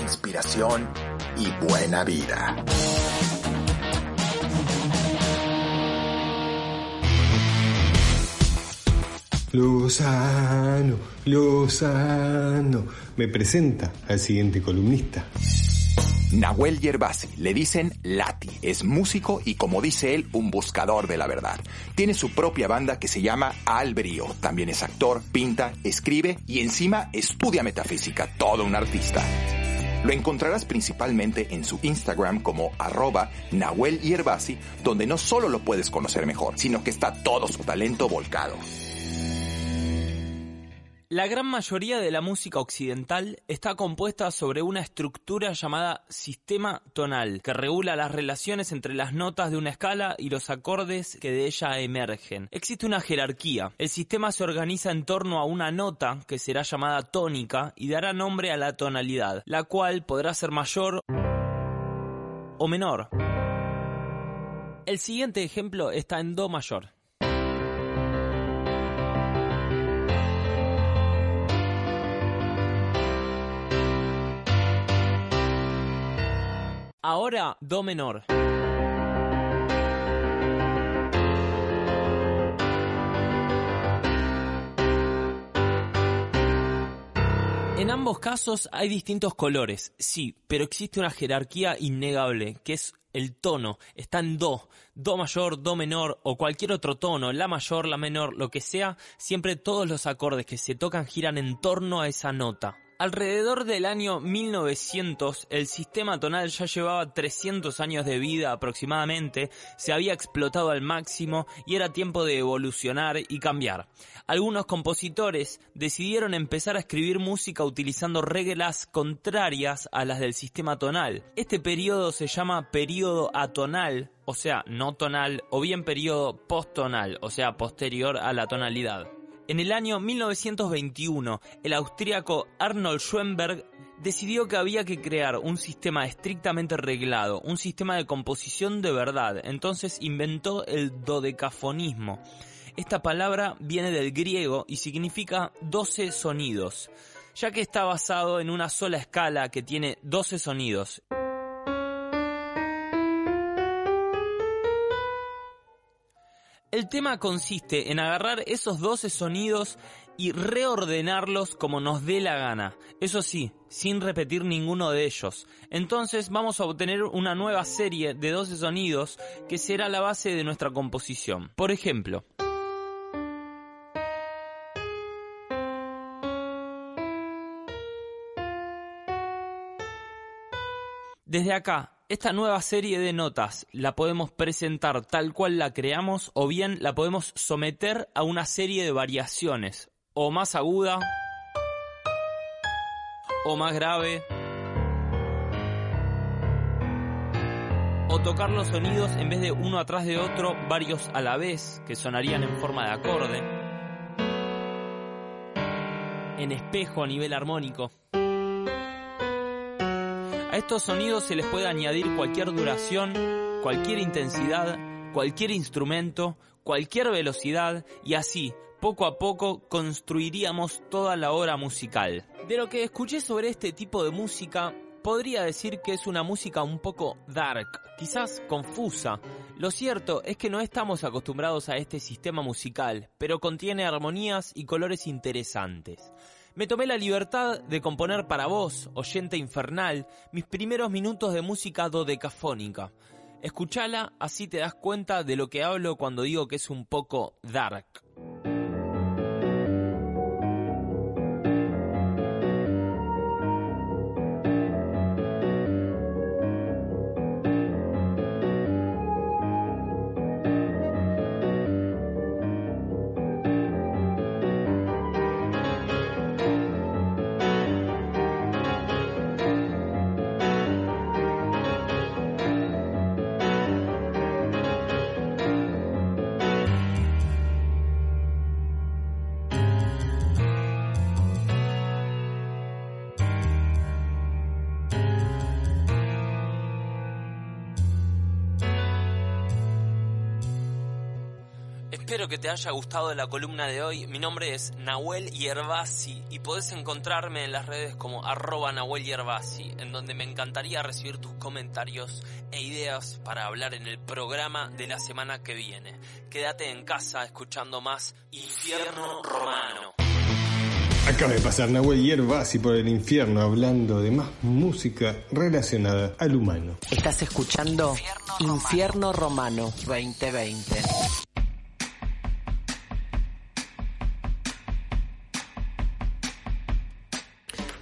inspiración y buena vida. Luzano, Luzano, me presenta al siguiente columnista. Nahuel Yerbasi, le dicen Lati, es músico y como dice él, un buscador de la verdad. Tiene su propia banda que se llama Albrío, también es actor, pinta, escribe y encima estudia metafísica, todo un artista. Lo encontrarás principalmente en su Instagram como arroba Nahuel Yerbasi, donde no solo lo puedes conocer mejor, sino que está todo su talento volcado. La gran mayoría de la música occidental está compuesta sobre una estructura llamada sistema tonal, que regula las relaciones entre las notas de una escala y los acordes que de ella emergen. Existe una jerarquía. El sistema se organiza en torno a una nota, que será llamada tónica, y dará nombre a la tonalidad, la cual podrá ser mayor o menor. El siguiente ejemplo está en Do mayor. Ahora Do menor. En ambos casos hay distintos colores, sí, pero existe una jerarquía innegable, que es el tono. Está en do, do mayor, do menor o cualquier otro tono, la mayor, la menor, lo que sea, siempre todos los acordes que se tocan giran en torno a esa nota. Alrededor del año 1900, el sistema tonal ya llevaba 300 años de vida aproximadamente, se había explotado al máximo y era tiempo de evolucionar y cambiar. Algunos compositores decidieron empezar a escribir música utilizando reglas contrarias a las del sistema tonal. Este periodo se llama periodo atonal, o sea, no tonal, o bien periodo posttonal, o sea, posterior a la tonalidad. En el año 1921, el austríaco Arnold Schoenberg decidió que había que crear un sistema estrictamente reglado, un sistema de composición de verdad. Entonces inventó el dodecafonismo. Esta palabra viene del griego y significa 12 sonidos, ya que está basado en una sola escala que tiene 12 sonidos. El tema consiste en agarrar esos 12 sonidos y reordenarlos como nos dé la gana. Eso sí, sin repetir ninguno de ellos. Entonces vamos a obtener una nueva serie de 12 sonidos que será la base de nuestra composición. Por ejemplo, Desde acá, esta nueva serie de notas la podemos presentar tal cual la creamos o bien la podemos someter a una serie de variaciones, o más aguda, o más grave, o tocar los sonidos en vez de uno atrás de otro, varios a la vez, que sonarían en forma de acorde, en espejo a nivel armónico. Estos sonidos se les puede añadir cualquier duración, cualquier intensidad, cualquier instrumento, cualquier velocidad y así, poco a poco, construiríamos toda la obra musical. De lo que escuché sobre este tipo de música, podría decir que es una música un poco dark, quizás confusa. Lo cierto es que no estamos acostumbrados a este sistema musical, pero contiene armonías y colores interesantes. Me tomé la libertad de componer para vos, oyente infernal, mis primeros minutos de música dodecafónica. Escuchala, así te das cuenta de lo que hablo cuando digo que es un poco dark. Te haya gustado la columna de hoy. Mi nombre es Nahuel Yerbasi y podés encontrarme en las redes como arroba Nahuel Yerbasi, en donde me encantaría recibir tus comentarios e ideas para hablar en el programa de la semana que viene. Quédate en casa escuchando más Infierno Romano. Acaba de pasar Nahuel Yerbasi por el infierno hablando de más música relacionada al humano. Estás escuchando Infierno Romano 2020.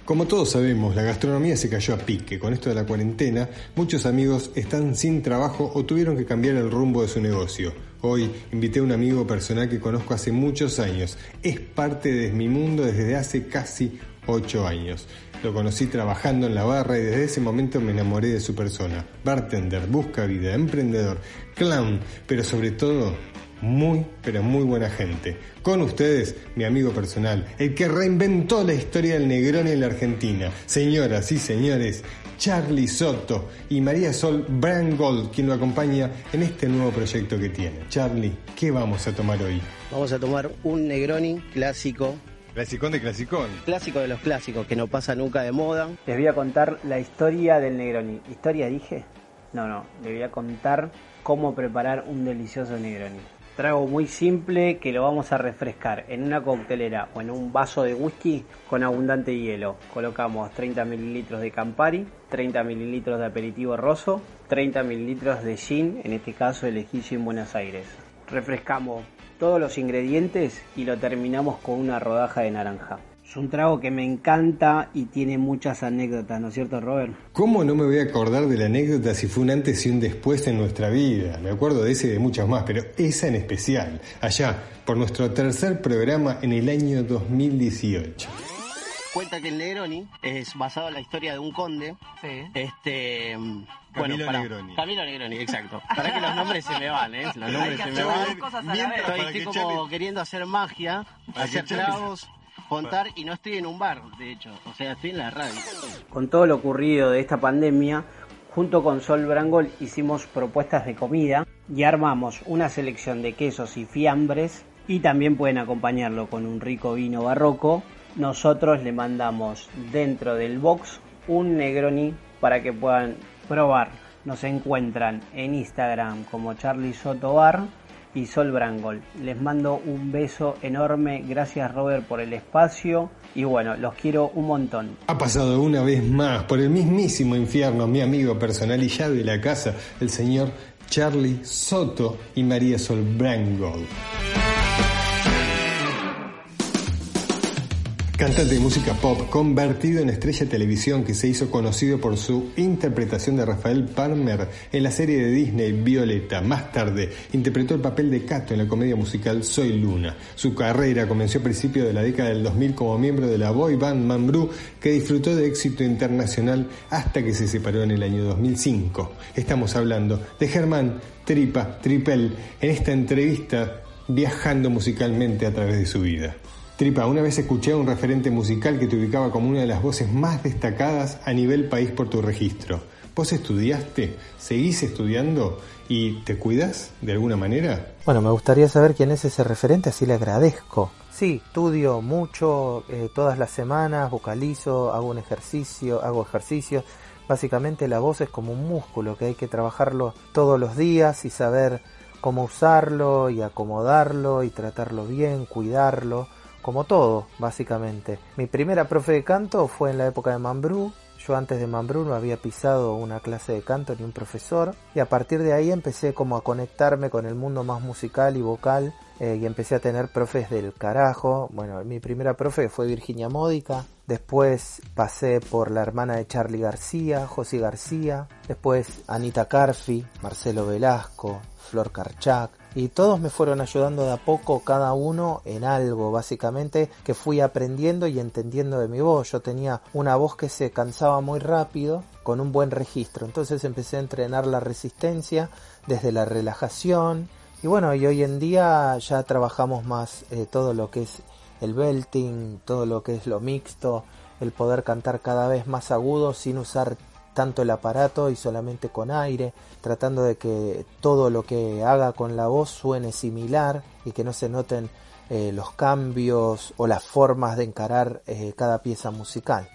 Como todos sabemos, la gastronomía se cayó a pique. Con esto de la cuarentena, muchos amigos están sin trabajo o tuvieron que cambiar el rumbo de su negocio. Hoy invité a un amigo personal que conozco hace muchos años. Es parte de mi mundo desde hace casi ocho años. Lo conocí trabajando en la barra y desde ese momento me enamoré de su persona. Bartender, busca vida, emprendedor, clown, pero sobre todo muy, pero muy buena gente. Con ustedes, mi amigo personal, el que reinventó la historia del Negroni en la Argentina. Señoras y señores, Charlie Soto y María Sol Brandgold, quien lo acompaña en este nuevo proyecto que tiene. Charlie, ¿qué vamos a tomar hoy? Vamos a tomar un Negroni clásico. Clasicón de clasicón. Clásico de los clásicos, que no pasa nunca de moda. Les voy a contar la historia del Negroni. ¿Historia dije? No, no, les voy a contar cómo preparar un delicioso Negroni. Trago muy simple que lo vamos a refrescar en una coctelera o en un vaso de whisky con abundante hielo. Colocamos 30 mililitros de Campari, 30 mililitros de aperitivo rosso, 30 mililitros de gin, en este caso elegí gin Buenos Aires. Refrescamos todos los ingredientes y lo terminamos con una rodaja de naranja. Es un trago que me encanta y tiene muchas anécdotas, ¿no es cierto, Robert? ¿Cómo no me voy a acordar de la anécdota si fue un antes y un después en nuestra vida? Me acuerdo de ese y de muchas más, pero esa en especial, allá, por nuestro tercer programa en el año 2018. Cuenta que el Negroni es basado en la historia de un conde. Este. Camilo para- Negroni. Camilo Negroni, exacto. Para que los nombres se me van, ¿eh? Los nombres se me van. Estoy, estoy como queriendo hacer magia, Para hacer Charlie- tragos, contar y no estoy en un bar, de hecho. O sea, estoy en la radio. Con todo lo ocurrido de esta pandemia, junto con Sol Brangol hicimos propuestas de comida y armamos una selección de quesos y fiambres y también pueden acompañarlo con un rico vino barroco. Nosotros le mandamos dentro del box un Negroni para que puedan probar. Nos encuentran en Instagram como Charlie Soto Bar y Sol Brangol. Les mando un beso enorme. Gracias Robert por el espacio y bueno, los quiero un montón. Ha pasado una vez más por el mismísimo infierno mi amigo personal y ya de la casa, el señor Charlie Soto y María Sol Brangol. Cantante de música pop, convertido en estrella de televisión que se hizo conocido por su interpretación de Rafael Palmer en la serie de Disney Violeta. Más tarde interpretó el papel de Cato en la comedia musical Soy Luna. Su carrera comenzó a principios de la década del 2000 como miembro de la boy band Mambrú, que disfrutó de éxito internacional hasta que se separó en el año 2005. Estamos hablando de Germán Tripa Tripel en esta entrevista viajando musicalmente a través de su vida. Tripa, una vez escuché a un referente musical que te ubicaba como una de las voces más destacadas a nivel país por tu registro. ¿Vos estudiaste? ¿Seguís estudiando? ¿Y te cuidas de alguna manera? Bueno, me gustaría saber quién es ese referente, así le agradezco. Sí, estudio mucho, eh, todas las semanas, vocalizo, hago un ejercicio, hago ejercicio. Básicamente la voz es como un músculo que hay que trabajarlo todos los días y saber cómo usarlo y acomodarlo y tratarlo bien, cuidarlo, como todo, básicamente. Mi primera profe de canto fue en la época de Mambrú. Yo antes de Mambrú no había pisado una clase de canto ni un profesor y a partir de ahí empecé como a conectarme con el mundo más musical y vocal eh, y empecé a tener profes del carajo. Bueno, mi primera profe fue Virginia Módica, después pasé por la hermana de Charlie García, José García, después Anita Carfi, Marcelo Velasco, Flor Karchak, y todos me fueron ayudando de a poco, cada uno en algo, básicamente, que fui aprendiendo y entendiendo de mi voz. Yo tenía una voz que se cansaba muy rápido, con un buen registro. Entonces empecé a entrenar la resistencia desde la relajación. Y bueno, y hoy en día ya trabajamos más eh, todo lo que es el belting, todo lo que es lo mixto, el poder cantar cada vez más agudo sin usar tanto el aparato y solamente con aire, tratando de que todo lo que haga con la voz suene similar y que no se noten eh, los cambios o las formas de encarar eh, cada pieza musical.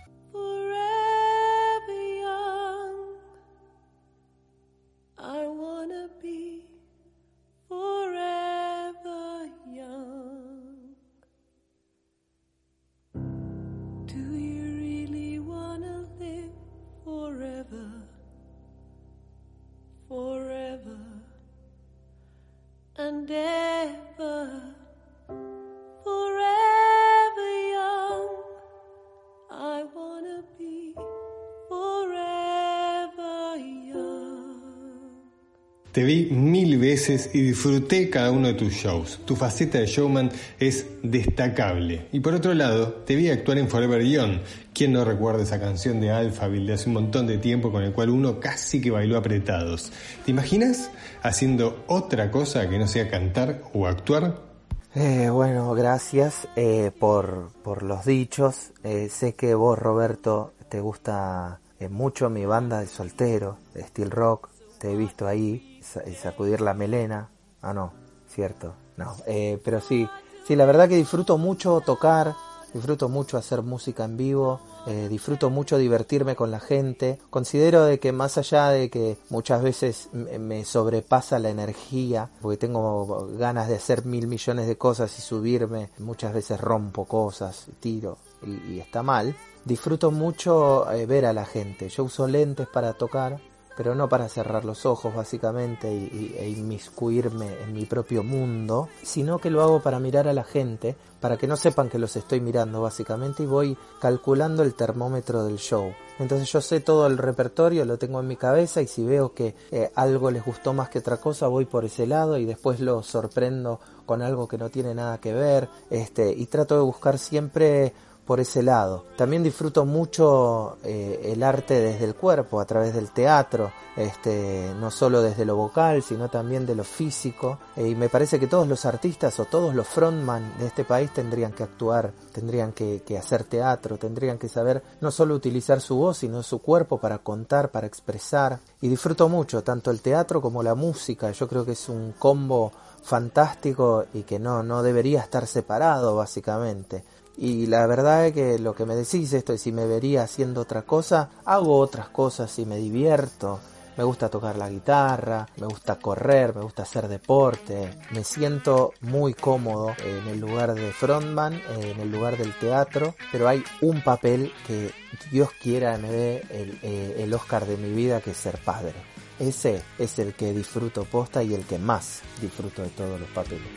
Y disfruté cada uno de tus shows. Tu faceta de showman es destacable. Y por otro lado, te vi actuar en Forever Young. ¿Quién no recuerda esa canción de Alphaville de hace un montón de tiempo con el cual uno casi que bailó apretados? ¿Te imaginas haciendo otra cosa que no sea cantar o actuar? Eh, bueno, gracias eh, por, por los dichos. Eh, sé que vos, Roberto, te gusta mucho mi banda de soltero, de steel rock. Te he visto ahí sacudir la melena. Ah, no, cierto. No, eh, pero sí, sí, la verdad que disfruto mucho tocar. disfruto mucho hacer música en vivo, eh, disfruto mucho divertirme con la gente. Considero de que más allá de que muchas veces me sobrepasa la energía, porque tengo ganas de hacer mil millones de cosas y subirme, muchas veces rompo cosas, tiro y, está mal. Disfruto mucho eh, ver a la gente. Yo uso lentes para tocar pero no para cerrar los ojos básicamente y, e inmiscuirme en mi propio mundo, sino que lo hago para mirar a la gente, para que no sepan que los estoy mirando básicamente y voy calculando el termómetro del show. Entonces yo sé todo el repertorio, lo tengo en mi cabeza y si veo que eh, algo les gustó más que otra cosa, voy por ese lado y después lo sorprendo con algo que no tiene nada que ver, este, y trato de buscar siempre por ese lado. También disfruto mucho eh, el arte desde el cuerpo, a través del teatro, este, no solo desde lo vocal, sino también de lo físico. Eh, y me parece que todos los artistas o todos los frontman de este país tendrían que actuar, tendrían que, que hacer teatro, tendrían que saber no solo utilizar su voz, sino su cuerpo para contar, para expresar. Y disfruto mucho tanto el teatro como la música. Yo creo que es un combo fantástico y que no, no debería estar separado básicamente. Y la verdad es que lo que me decís esto es si me vería haciendo otra cosa, hago otras cosas y me divierto. Me gusta tocar la guitarra, me gusta correr, me gusta hacer deporte. Me siento muy cómodo en el lugar de frontman, en el lugar del teatro, pero hay un papel que Dios quiera me dé el, eh, el Oscar de mi vida que es ser padre. Ese es el que disfruto posta y el que más disfruto de todos los papeles.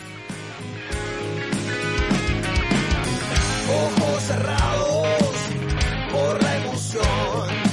Ojos cerrados por la emoción,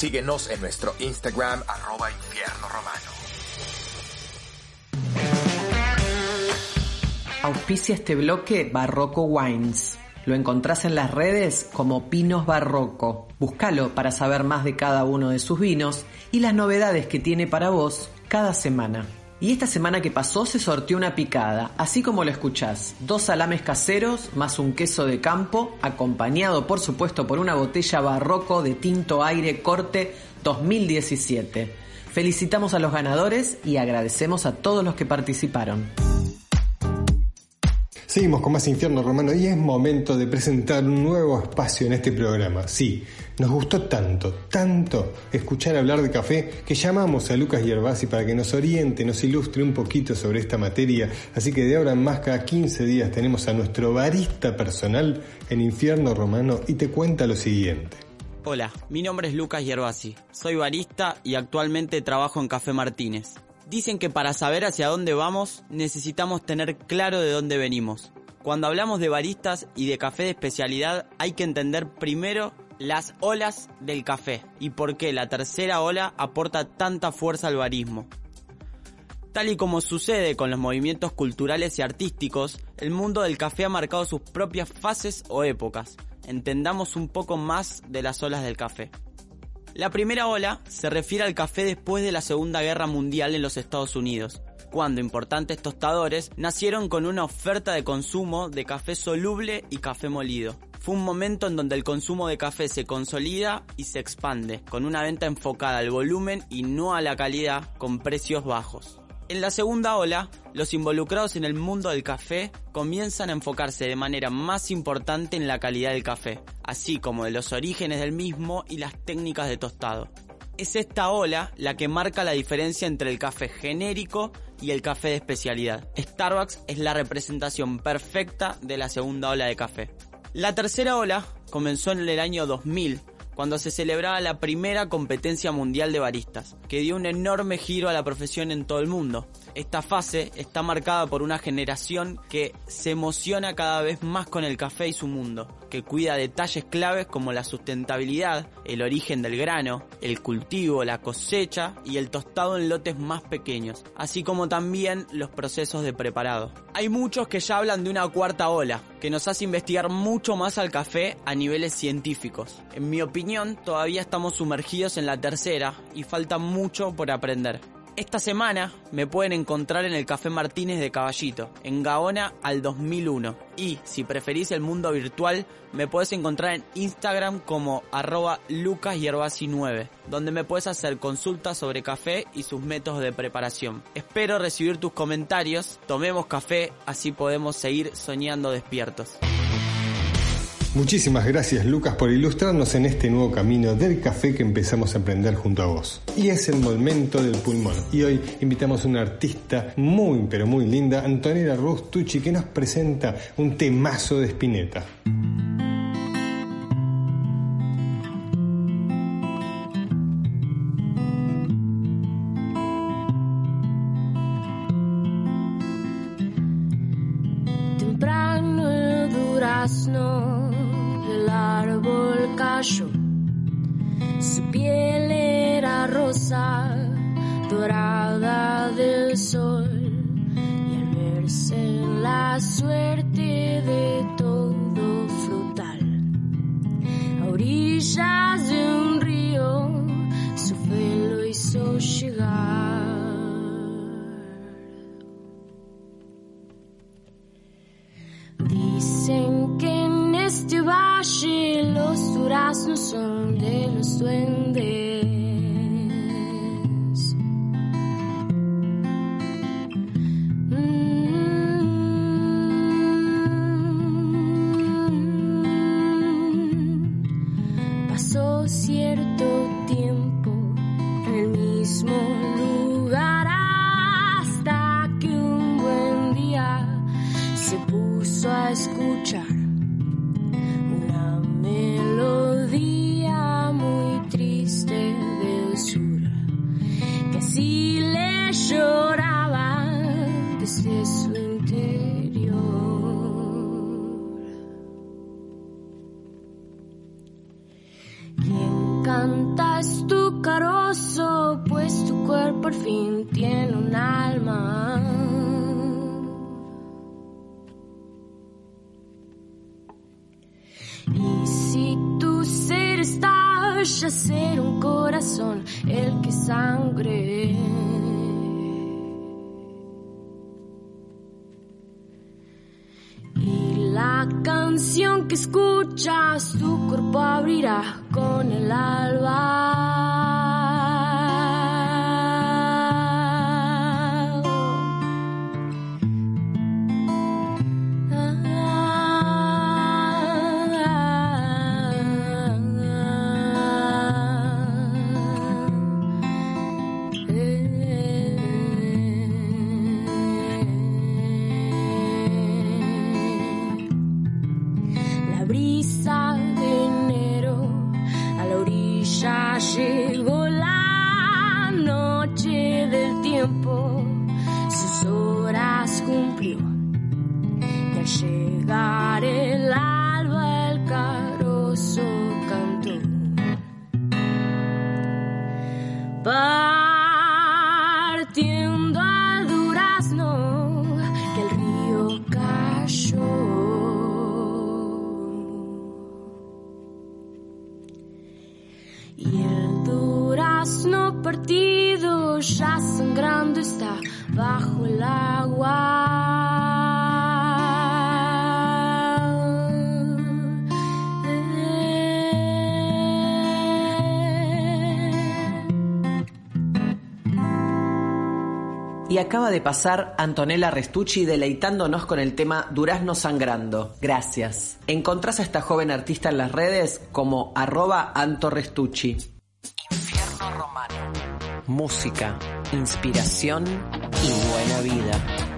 síguenos en nuestro Instagram, arroba infierno romano. Auspicia este bloque Barroco Wines. Lo encontrás en las redes como Pinos Barroco. Búscalo para saber más de cada uno de sus vinos y las novedades que tiene para vos cada semana. Y esta semana que pasó se sortió una picada, así como lo escuchás. Dos salames caseros más un queso de campo, acompañado por supuesto por una botella barroco de tinto aire corte 2017. Felicitamos a los ganadores y agradecemos a todos los que participaron. Seguimos con más Infierno Romano y es momento de presentar un nuevo espacio en este programa. Sí, nos gustó tanto, tanto escuchar hablar de café que llamamos a Lucas Yerbasi para que nos oriente, nos ilustre un poquito sobre esta materia. Así que de ahora en más, cada 15 días tenemos a nuestro barista personal en Infierno Romano y te cuenta lo siguiente. Hola, mi nombre es Lucas Yerbasi. Soy barista y actualmente trabajo en Café Martínez. Dicen que para saber hacia dónde vamos necesitamos tener claro de dónde venimos. Cuando hablamos de baristas y de café de especialidad hay que entender primero las olas del café y por qué la tercera ola aporta tanta fuerza al barismo. Tal y como sucede con los movimientos culturales y artísticos, el mundo del café ha marcado sus propias fases o épocas. Entendamos un poco más de las olas del café. La primera ola se refiere al café después de la Segunda Guerra Mundial en los Estados Unidos, cuando importantes tostadores nacieron con una oferta de consumo de café soluble y café molido. Fue un momento en donde el consumo de café se consolida y se expande, con una venta enfocada al volumen y no a la calidad, con precios bajos. En la segunda ola, los involucrados en el mundo del café comienzan a enfocarse de manera más importante en la calidad del café, así como de los orígenes del mismo y las técnicas de tostado. Es esta ola la que marca la diferencia entre el café genérico y el café de especialidad. Starbucks es la representación perfecta de la segunda ola de café. La tercera ola comenzó en el año 2000 cuando se celebraba la primera competencia mundial de baristas, que dio un enorme giro a la profesión en todo el mundo. Esta fase está marcada por una generación que se emociona cada vez más con el café y su mundo, que cuida detalles claves como la sustentabilidad, el origen del grano, el cultivo, la cosecha y el tostado en lotes más pequeños, así como también los procesos de preparado. Hay muchos que ya hablan de una cuarta ola, que nos hace investigar mucho más al café a niveles científicos. En mi opinión, todavía estamos sumergidos en la tercera y falta mucho por aprender. Esta semana me pueden encontrar en el Café Martínez de Caballito, en Gaona al 2001. Y si preferís el mundo virtual, me puedes encontrar en Instagram como arroba lucasyerbasi9, donde me puedes hacer consultas sobre café y sus métodos de preparación. Espero recibir tus comentarios, tomemos café, así podemos seguir soñando despiertos. Muchísimas gracias Lucas por ilustrarnos en este nuevo camino del café que empezamos a aprender junto a vos. Y es el momento del pulmón. Y hoy invitamos a una artista muy pero muy linda, Antonella Rustucci, que nos presenta un temazo de Spinetta. Su piel era rosa, dorada del sol. Y al verse la suerte de todo frutal, a orillas de un río, su fe hizo llegar. Dicen este valle los duraznos son de los duendes. Quien canta es por fin tiene un alma. Y si tu ser estalla, ser un corazón el que sangre. Y la canción que escuchas, tu cuerpo abrirá con el alba. Acaba de pasar Antonella Restucci deleitándonos con el tema Durazno Sangrando. Gracias. Encontrás a esta joven artista en las redes como arroba Anto Restucci. Infierno Romano. Música, inspiración y buena vida.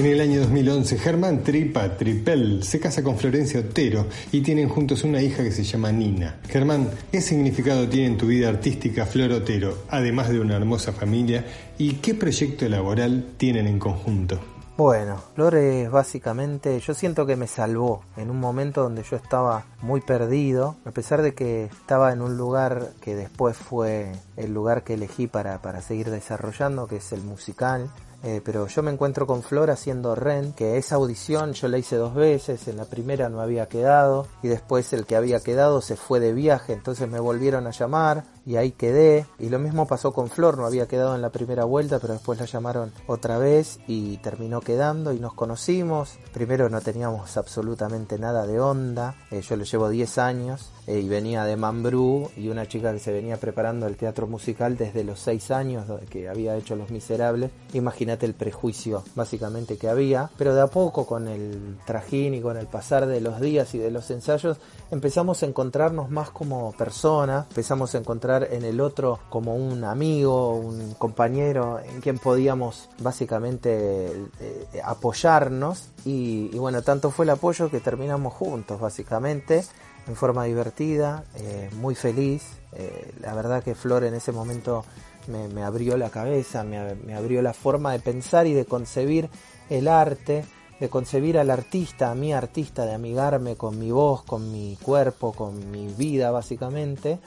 En el año 2011, Germán Tripa Tripel se casa con Florencia Otero y tienen juntos una hija que se llama Nina. Germán, ¿qué significado tiene en tu vida artística Flor Otero, además de una hermosa familia? ¿Y qué proyecto laboral tienen en conjunto? Bueno, Flores básicamente yo siento que me salvó en un momento donde yo estaba muy perdido, a pesar de que estaba en un lugar que después fue el lugar que elegí para, para seguir desarrollando, que es el musical. Eh, pero yo me encuentro con Flor haciendo Ren, que esa audición yo la hice dos veces, en la primera no había quedado y después el que había quedado se fue de viaje, entonces me volvieron a llamar y ahí quedé. Y lo mismo pasó con Flor, no había quedado en la primera vuelta, pero después la llamaron otra vez y terminó quedando y nos conocimos. Primero no teníamos absolutamente nada de onda, eh, yo le llevo 10 años eh, y venía de Mambrú y una chica que se venía preparando el teatro musical desde los 6 años, que había hecho Los Miserables. Imagínate el prejuicio básicamente que había, pero de a poco con el trajín y con el pasar de los días y de los ensayos empezamos a encontrarnos más como personas, empezamos a encontrar en el otro como un amigo, un compañero en quien podíamos básicamente eh, apoyarnos y, bueno, tanto fue el apoyo que terminamos juntos básicamente en forma divertida, eh, muy feliz. Eh, la verdad que Flor en ese momento me, me abrió la cabeza, me, me, abrió la forma de pensar y de concebir el arte, de concebir al artista, a mi artista, de amigarme con mi voz, con mi cuerpo, con mi vida básicamente.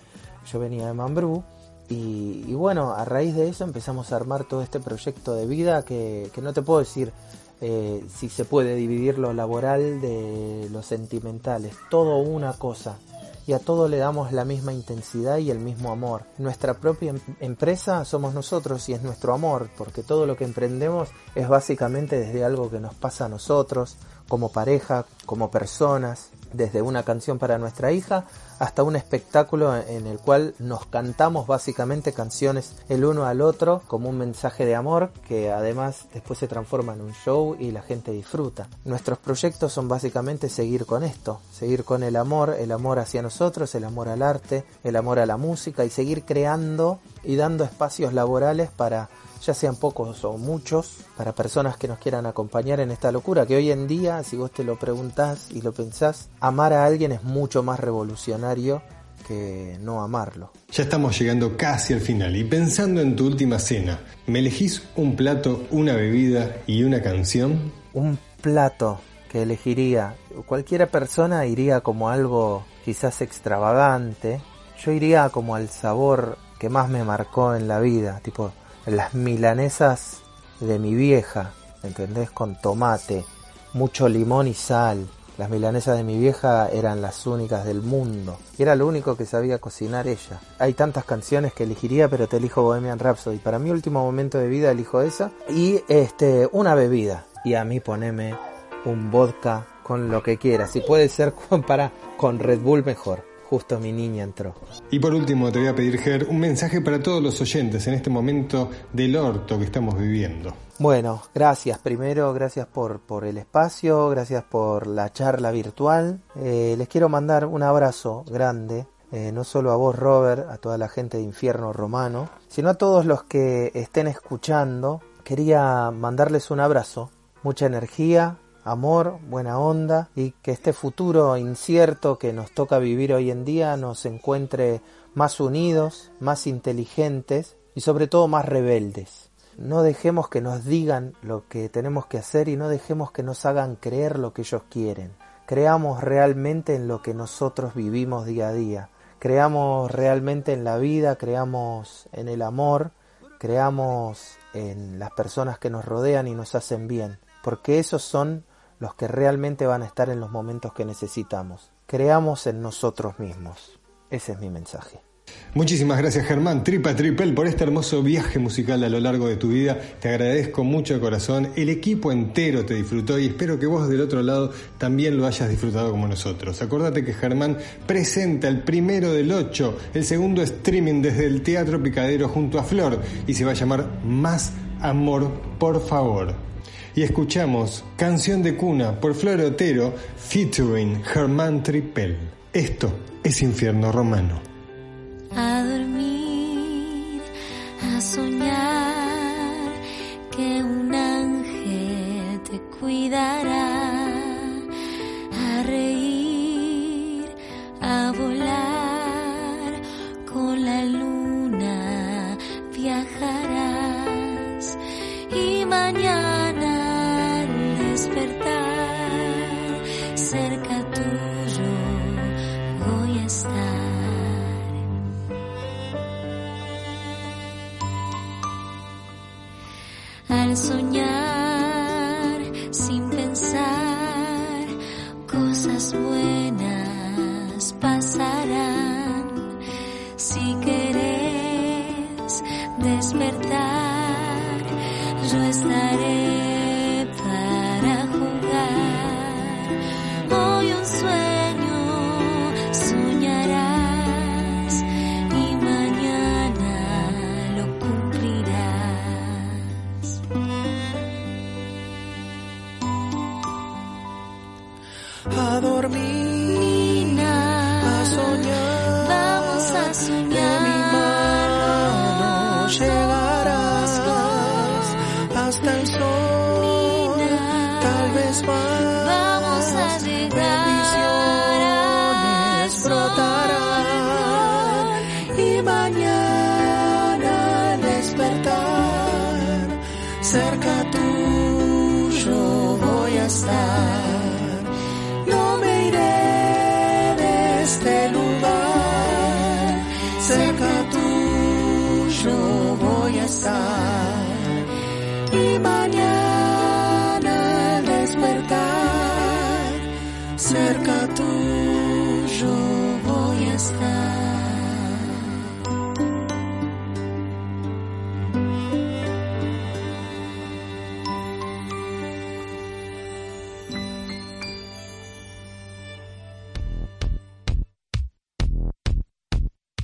Yo venía de Mambrú y, y bueno, a raíz de eso empezamos a armar todo este proyecto de vida que, que no te puedo decir eh, si se puede dividir lo laboral de lo sentimental, es todo una cosa y a todo le damos la misma intensidad y el mismo amor. Nuestra propia em empresa somos nosotros y es nuestro amor, porque todo lo que emprendemos es básicamente desde algo que nos pasa a nosotros, como pareja, como personas, desde una canción para nuestra hija hasta un espectáculo en el cual nos cantamos básicamente canciones el uno al otro como un mensaje de amor que además después se transforma en un show y la gente disfruta. Nuestros proyectos son básicamente seguir con esto, seguir con el amor, el amor hacia nosotros, el amor al arte, el amor a la música y seguir creando y dando espacios laborales para ya sean pocos o muchos, para personas que nos quieran acompañar en esta locura, que hoy en día, si vos te lo preguntás y lo pensás, amar a alguien es mucho más revolucionario que no amarlo. Ya estamos llegando casi al final y pensando en tu última cena, ¿me elegís un plato, una bebida y una canción? Un plato que elegiría, cualquiera persona iría como algo quizás extravagante, yo iría como al sabor que más me marcó en la vida, tipo las milanesas de mi vieja, ¿entendés? Con tomate, mucho limón y sal. Las milanesas de mi vieja eran las únicas del mundo. Era lo único que sabía cocinar ella. Hay tantas canciones que elegiría, pero te elijo Bohemian Rhapsody. Para mi último momento de vida elijo esa. Y este, una bebida. Y a mí poneme un vodka con lo que quieras. Si puede ser con, <laughs> para, con Red Bull mejor. Justo mi niña entró. Y por último te voy a pedir, Ger, un mensaje para todos los oyentes en este momento del orto que estamos viviendo. Bueno, gracias. Primero, gracias por, por el espacio, gracias por la charla virtual. Eh, les quiero mandar un abrazo grande, eh, no solo a vos, Robert, a toda la gente de Infierno Romano, sino a todos los que estén escuchando. Quería mandarles un abrazo, mucha energía, amor, buena onda y que este futuro incierto que nos toca vivir hoy en día nos encuentre más unidos, más inteligentes y sobre todo más rebeldes. No dejemos que nos digan lo que tenemos que hacer y no dejemos que nos hagan creer lo que ellos quieren. Creamos realmente en lo que nosotros vivimos día a día. Creamos realmente en la vida, creamos en el amor, creamos en las personas que nos rodean y nos hacen bien. Porque esos son los que realmente van a estar en los momentos que necesitamos. Creamos en nosotros mismos. Ese es mi mensaje. Muchísimas gracias Germán, Tripa Tripel, por este hermoso viaje musical a lo largo de tu vida. Te agradezco mucho de corazón. El equipo entero te disfrutó y espero que vos del otro lado también lo hayas disfrutado como nosotros. Acordate que Germán presenta el primero del 8, el segundo streaming desde el Teatro Picadero junto a Flor y se va a llamar Más Amor, por favor y escuchamos Canción de Cuna por Flor Otero featuring Germán Tripel. Esto es Infierno Romano. A dormir, a soñar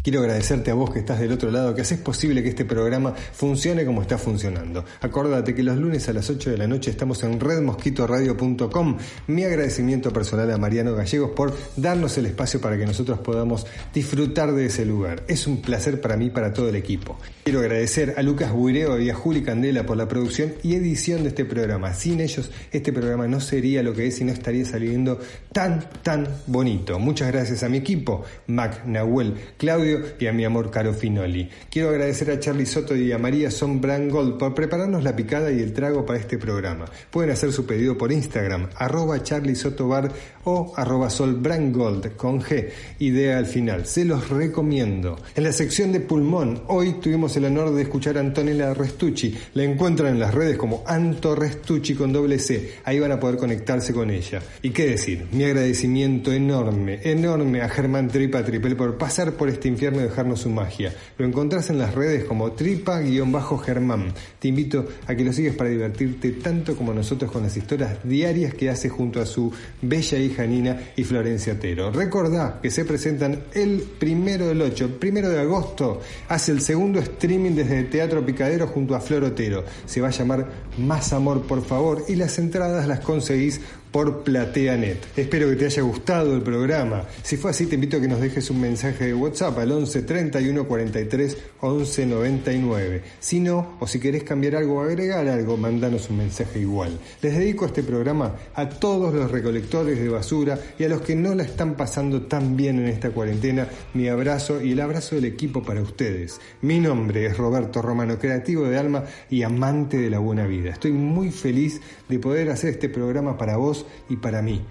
Quiero agradecerte a vos que estás del otro lado, que haces posible que este programa funcione como está funcionando. Acordate que los lunes a las 8 de la noche estamos en redmosquitoradio.com. Mi agradecimiento personal a Mariano Gallegos por darnos el espacio para que nosotros podamos disfrutar de ese lugar. Es un placer para mí y para todo el equipo. Quiero agradecer a Lucas Buireo y a Juli Candela por la producción y edición de este programa. Sin ellos, este programa no sería lo que es y no estaría saliendo tan, tan bonito. Muchas gracias a mi equipo, Mac, Nahuel, Claudio y a mi amor Caro Finoli. Quiero agradecer a Charlie Soto y a María Son Gold por prepararnos la picada y el trago para este programa. Pueden hacer su pedido por Instagram, arroba Charlie Soto Bar o arroba Sol Gold con G, idea al final. Se los recomiendo. En la sección de Pulmón, hoy tuvimos el honor de escuchar a Antonella Restucci. La encuentran en las redes como Anto Restucci con doble C. Ahí van a poder conectarse con ella. Y qué decir, mi agradecimiento enorme, enorme a Germán Tripa Tripel por pasar por este infierno y dejarnos su magia. Lo encontrás en las redes como tripa-germán. Te invito a que lo sigas para divertirte tanto como nosotros con las historias diarias que hace junto a su bella hija Nina y Florencia Tero. Recordá que se presentan el primero del 8, primero de agosto, hace el segundo streaming desde el Teatro Picadero junto a Flor Otero. Se va a llamar Más Amor, por favor, y las entradas las conseguís por PlateaNet. Espero que te haya gustado el programa. Si fue así, te invito a que nos dejes un mensaje de WhatsApp al 11 31 43 11 99. Si no, o si querés cambiar algo o agregar algo, mandanos un mensaje igual. Les dedico este programa a todos los recolectores de basura y a los que no la están pasando tan bien en esta cuarentena. Mi abrazo y el abrazo del equipo para ustedes. Mi nombre es Roberto Romano, creativo de alma y amante de la buena vida. Estoy muy feliz de poder hacer este programa para vos y para mí.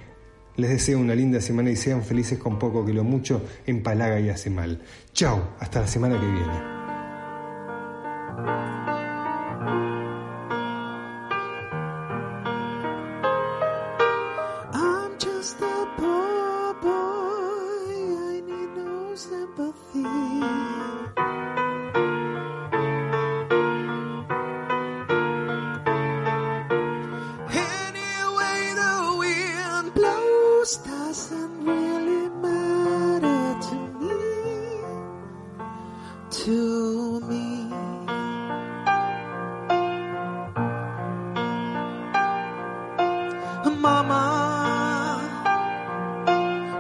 Les deseo una linda semana y sean felices con poco, que lo mucho empalaga y hace mal. Chao, hasta la semana que viene. sympathy.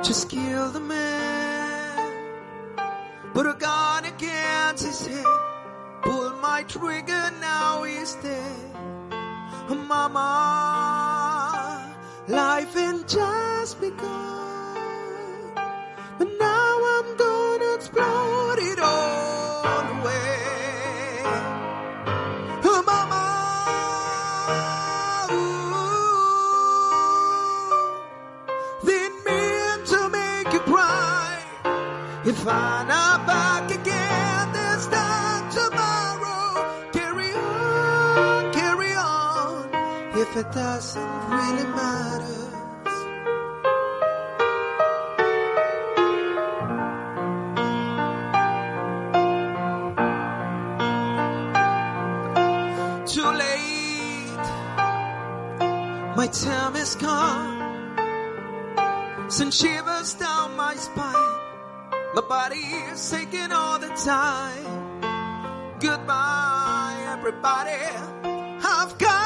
Just kill the man. Put a gun against his head. Pull my trigger, now he's dead. Mama, life ain't just begun. find our back again this time tomorrow. Carry on, carry on, if it doesn't really matter. Too late, my time is gone since you've my body is taking all the time. Goodbye, everybody. I've got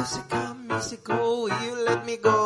Mexico, go, you let me go.